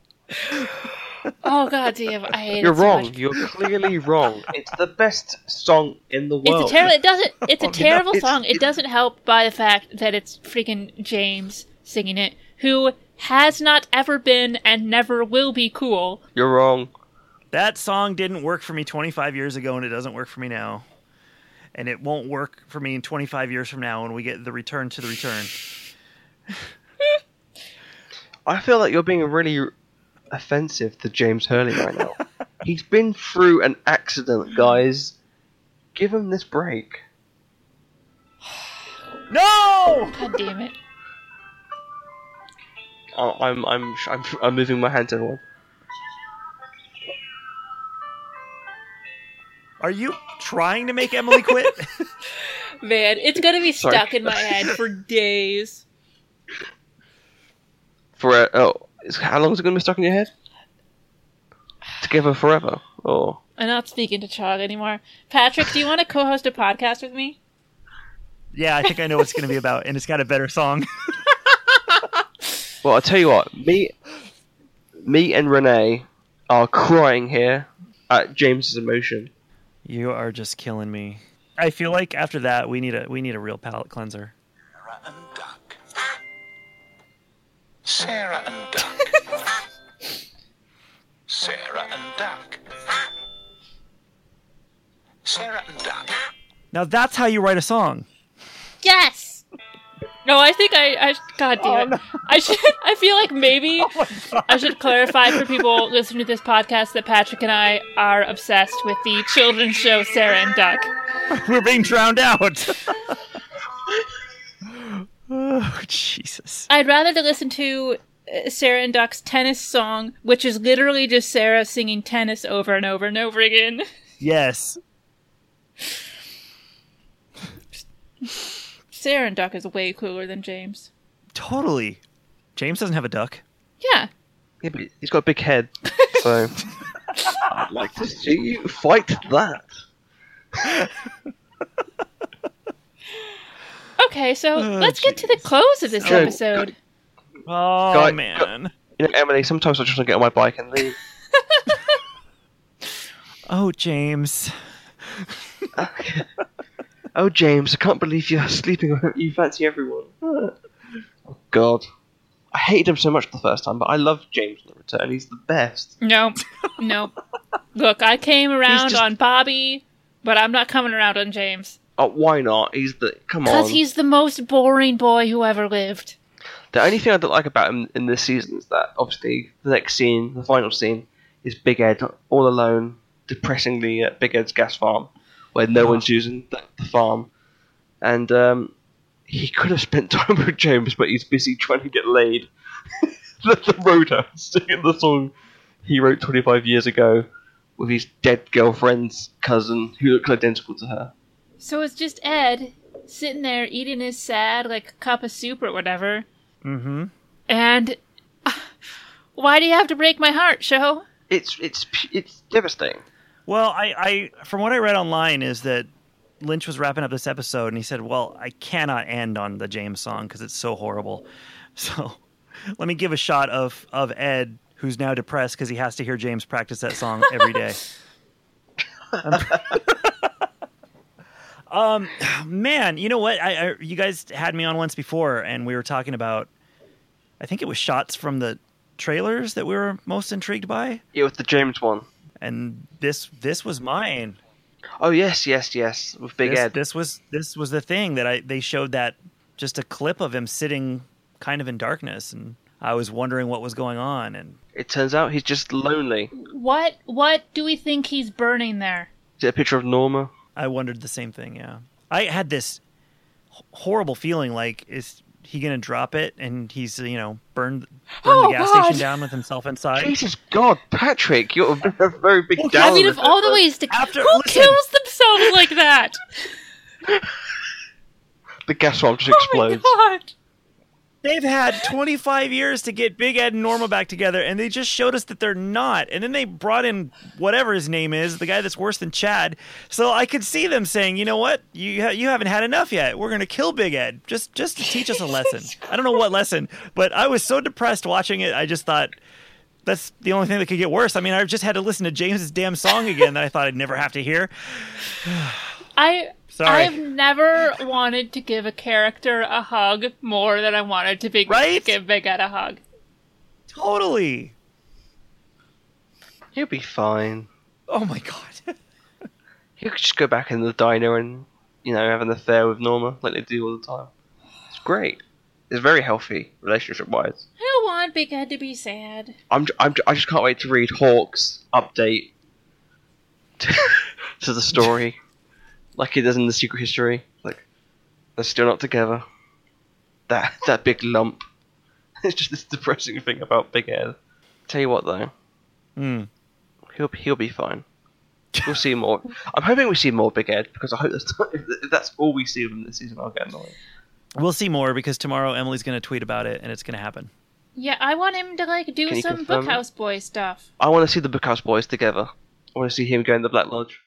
D: Oh god damn, I hate
C: You're
D: it so
C: wrong.
D: much.
C: You're clearly wrong. It's the best song in the world.
D: It's a terrible. It doesn't. It's a
C: Oh, no,
D: terrible
C: it's-
D: song. It
C: it-
D: doesn't help by the fact that it's freaking James singing it, who has not ever been and never will be cool.
C: You're wrong.
E: That song didn't work for me 25 years ago, and it doesn't work for me now. And it won't work for me in 25 years from now when we get the return to the return.
C: I feel like you're being really offensive to James Hurley right now. He's been through an accident, guys. Give him this break.
E: No!
D: God damn it.
C: Oh, I'm, I'm, I'm, I'm moving my hand to everyone.
E: Are you trying to make Emily quit?
D: Man, it's gonna be
C: Sorry.
D: stuck in my head for days.
C: For uh, oh, is, how long is it going to be stuck in your head? Together forever. Oh,
D: I'm not speaking to Chog anymore. Patrick, do you want to co-host a podcast with me?
E: yeah, I think I know what it's going to be about, and it's got a better song.
C: well, I'll tell you what. Me, me and Renee are crying here at James's emotion.
E: You are just killing me. I feel like after that we need a we need a real palate cleanser.
A: Sarah and Duck. Sarah and Duck. Sarah and Duck. Sarah and Duck.
E: Now that's how you write a song.
D: No, I think I. I God damn it. I should. I feel like maybe I should clarify for people listening to this podcast that Patrick and I are obsessed with the children's show Sarah and Duck.
E: We're being drowned out. oh Jesus!
D: I'd rather to listen to uh, Sarah and Duck's tennis song, which is literally just Sarah singing tennis over and over and over again.
E: Yes.
D: Sarah and Duck is way cooler than James.
E: Totally. James doesn't have a duck.
D: Yeah.
C: Yeah, but he's got a big head, so I'd like to see you fight that.
D: Okay, so
E: Oh,
D: let's get to the close of this
C: So-
D: episode.
E: Oh
C: Guy-
E: man.
C: You know, Emily, sometimes I just want to get on my bike and leave.
E: Oh James.
C: Oh, James, I can't believe you're sleeping. On you fancy everyone. oh, God. I hated him so much the first time, but I love James in the return. He's the best.
D: No, no. Look, I came around
C: just-
D: on Bobby, but I'm not coming around on James.
C: Oh, why not? He's the. Come on.
D: Because he's the most boring boy who ever lived.
C: The only thing I don't like about him in this season is that obviously the next scene, the final scene, is Big Ed all alone, depressingly at Big Ed's gas farm, where no one's using the, the farm, and um, he could have spent time with James, but he's busy trying to get laid. the, the roader singing the song he wrote 25 years ago with his dead girlfriend's cousin, who looked identical to her.
D: So it's just Ed sitting there eating his sad, like, cup of soup or whatever.
E: Mm-hmm.
D: And ah, why do you have to break my heart, show?
C: It's it's it's devastating.
E: Well, I, I from what I read online is that Lynch was wrapping up this episode and he said, "Well, I cannot end on the James song because it's so horrible." So, let me give a shot of of Ed who's now depressed because he has to hear James practice that song every day. um, man, you know what? I, I you guys had me on once before and we were talking about. I think it was shots from the trailers that we were most intrigued by,
C: Yeah, with the James one.
E: And this this was mine.
C: Oh yes, yes, yes, with Big
E: this,
C: Ed.
E: This was this was the thing that I they showed that just a clip of him sitting kind of in darkness, and I was wondering what was going on. And
C: It turns out he's just lonely.
D: What what do we think he's burning there?
C: Is it a picture of Norma?
E: I wondered the same thing. Yeah, I had this horrible feeling like is he gonna drop it and he's you know burned burn
D: Oh,
E: the gas
D: God.
E: station down with himself inside.
C: Jesus God, Patrick, you're a very big
E: Well,
C: down.
D: I mean, of all the ways to
E: After-
D: who
E: listen.
D: kills themselves like that?
C: the gas bomb just
D: Oh
C: explodes.
D: my god!
E: They've had 25 years to get Big Ed and Norma back together, and they just showed us that they're not. And then they brought in whatever his name is, the guy that's worse than Chad. So I could see them saying, "You know what? You ha- you haven't had enough yet. We're going to kill Big Ed just just to teach us a lesson." I don't know what lesson, but I was so depressed watching it. I just thought that's the only thing that could get worse. I mean, I just had to listen to James's damn song again that I thought I'd never have to hear.
D: I
E: Sorry.
D: I've never wanted to give a character a hug more than I wanted to be,
E: Right?
D: give Big Ed a hug.
E: Totally.
C: He'll be fine.
E: Oh my god.
C: He'll just go back in the diner and, you know, have an affair with Norma like they do all the time. It's great. It's very healthy relationship wise.
D: I don't want Big Ed to be sad.
C: I'm, j- I'm j- I just can't wait to read Hawk's update to, to the story, like it does in the Secret History. Like they're still not together. That that big lump. It's just this depressing thing about Big Ed. Tell you what though,
E: Hmm.
C: he'll he'll be fine. We'll see more. I'm hoping we see more Big Ed because I hope that's if that's all we see of him this season. I'll get annoyed.
E: We'll see more because tomorrow Emily's going to tweet about it and it's going to happen.
D: Yeah, I want him to like do
C: Can
D: some
C: confirm it?
D: Bookhouse Boy stuff.
C: I want to see the Bookhouse Boys together. I want to see him go in the Black Lodge.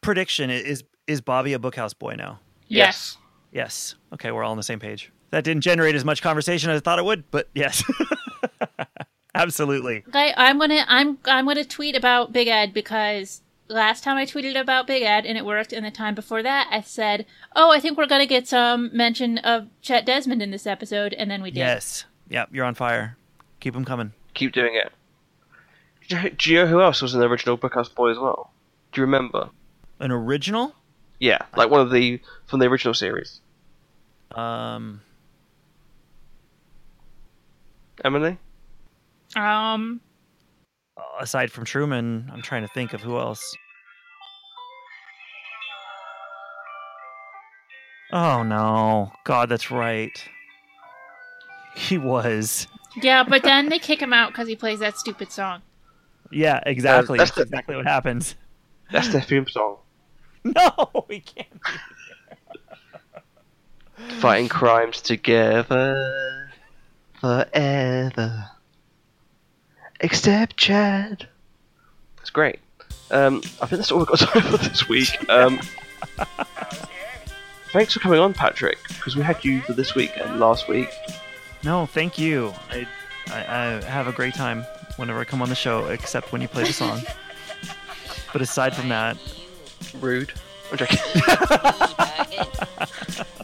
E: Prediction is is Bobby a bookhouse boy now?
D: Yes.
E: Yes. Okay, we're all on the same page. That didn't generate as much conversation as I thought it would, but yes. Absolutely.
D: Okay, I'm gonna I'm I'm gonna tweet about Big Ed because last time I tweeted about Big Ed and it worked, and the time before that I said, "Oh, I think we're gonna get some mention of Chet Desmond in this episode," and then we did.
E: Yes. Yep, you're on fire. Keep them coming.
C: Keep doing it. Do you, know who else was an original Bookhouse Boy as well? Do you remember?
E: An original?
C: Yeah, like one of the from the original series.
E: Um
C: Emily.
D: Um,
E: aside from Truman, I'm trying to think of who else. Oh no. God, that's right. He was.
D: yeah, but then they kick him out because he plays that stupid song.
E: Yeah, exactly.
C: that's
E: that's
C: the-
E: exactly what happens.
C: That's the theme song.
E: No, we can't.
C: Fighting crimes together forever. Except Chad. That's great. Um, I think that's all we've got time for this week. Um, thanks for coming on, Patrick, because we had you for this week and last week.
E: No, thank you. I, I, I have a great time whenever I come on the show, except when you play the song. but aside from that,
C: Rude. I'm joking.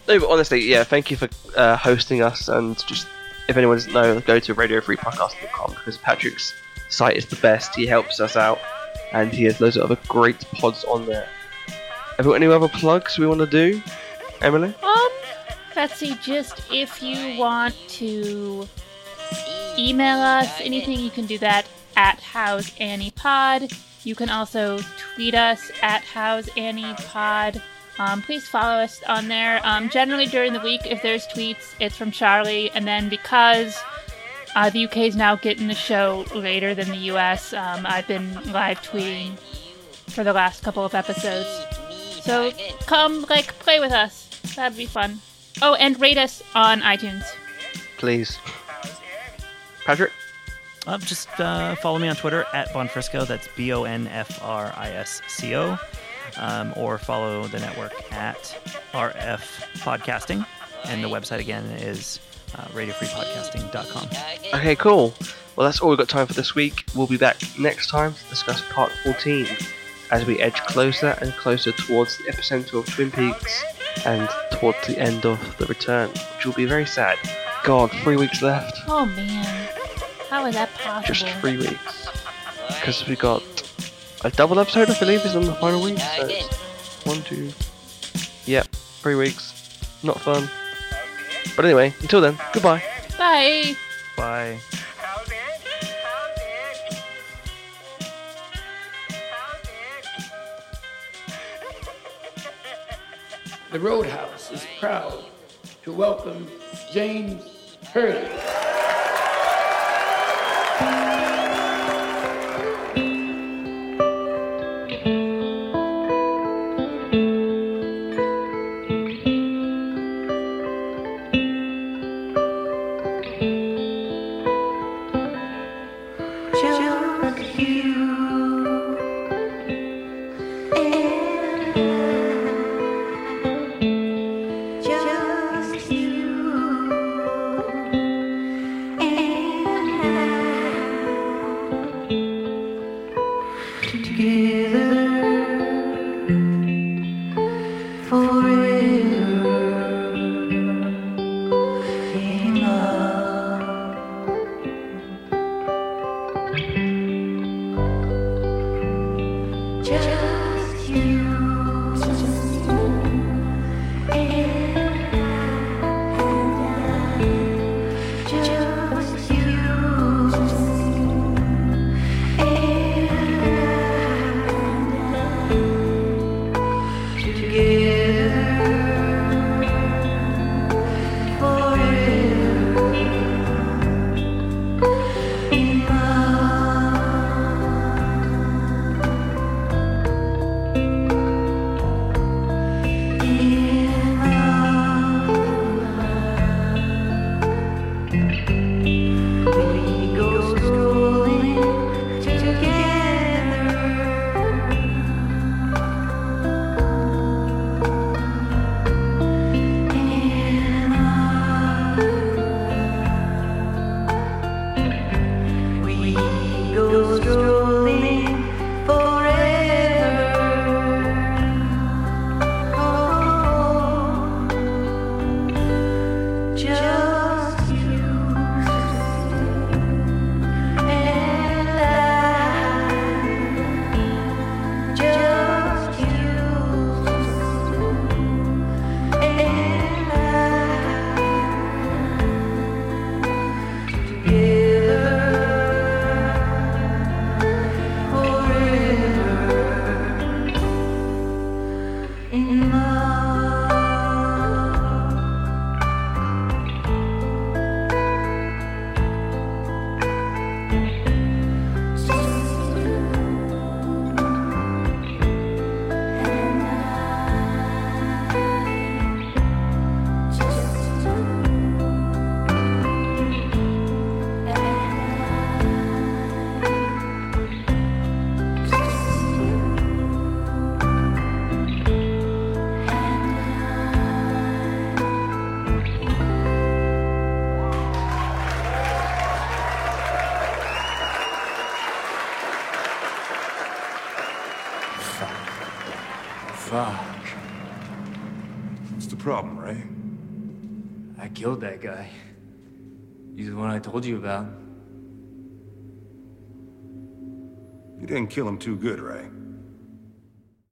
C: no, but honestly, yeah, thank you for uh, hosting us. And just, if anyone doesn't know, go to radiofreepodcast.com because Patrick's site is the best. He helps us out, and he has loads of other great pods on there. Have you got any other plugs we want to do, Emily?
D: Um, let's see. Just if you want to email us anything, you can do that at How's Annie Pod. You can also tweet us at How's Annie Pod. Um, please follow us on there. Um, generally during the week, if there's tweets, it's from Charlie, and then because uh, the UK is now getting the show later than the US, um, I've been live tweeting for the last couple of episodes. So come, like, play with us. That'd be fun. Oh, and rate us on iTunes.
C: Please. Patrick?
E: Uh, just uh, follow me on Twitter at Bonfrisco. That's B O N F R I S C O. Um, or follow the network at RF Podcasting. And the website again is uh, radiofreepodcasting.com.
C: Okay, cool. Well, that's all we've got time for this week. We'll be back next time to discuss part 14 as we edge closer and closer towards the epicenter of Twin Peaks and towards the end of The Return, which will be very sad. God, three weeks left.
D: Oh man, how is that possible?
C: Just three weeks. Because we got a double episode, I believe, is on the final week. So it's one, two. Yep, three weeks. Not fun. But anyway, until then, goodbye.
D: Bye.
E: Bye.
F: The Roadhouse is proud to welcome James Hurley.
G: Killed that guy. He's the one I told you about.
H: You didn't kill him too good, Ray.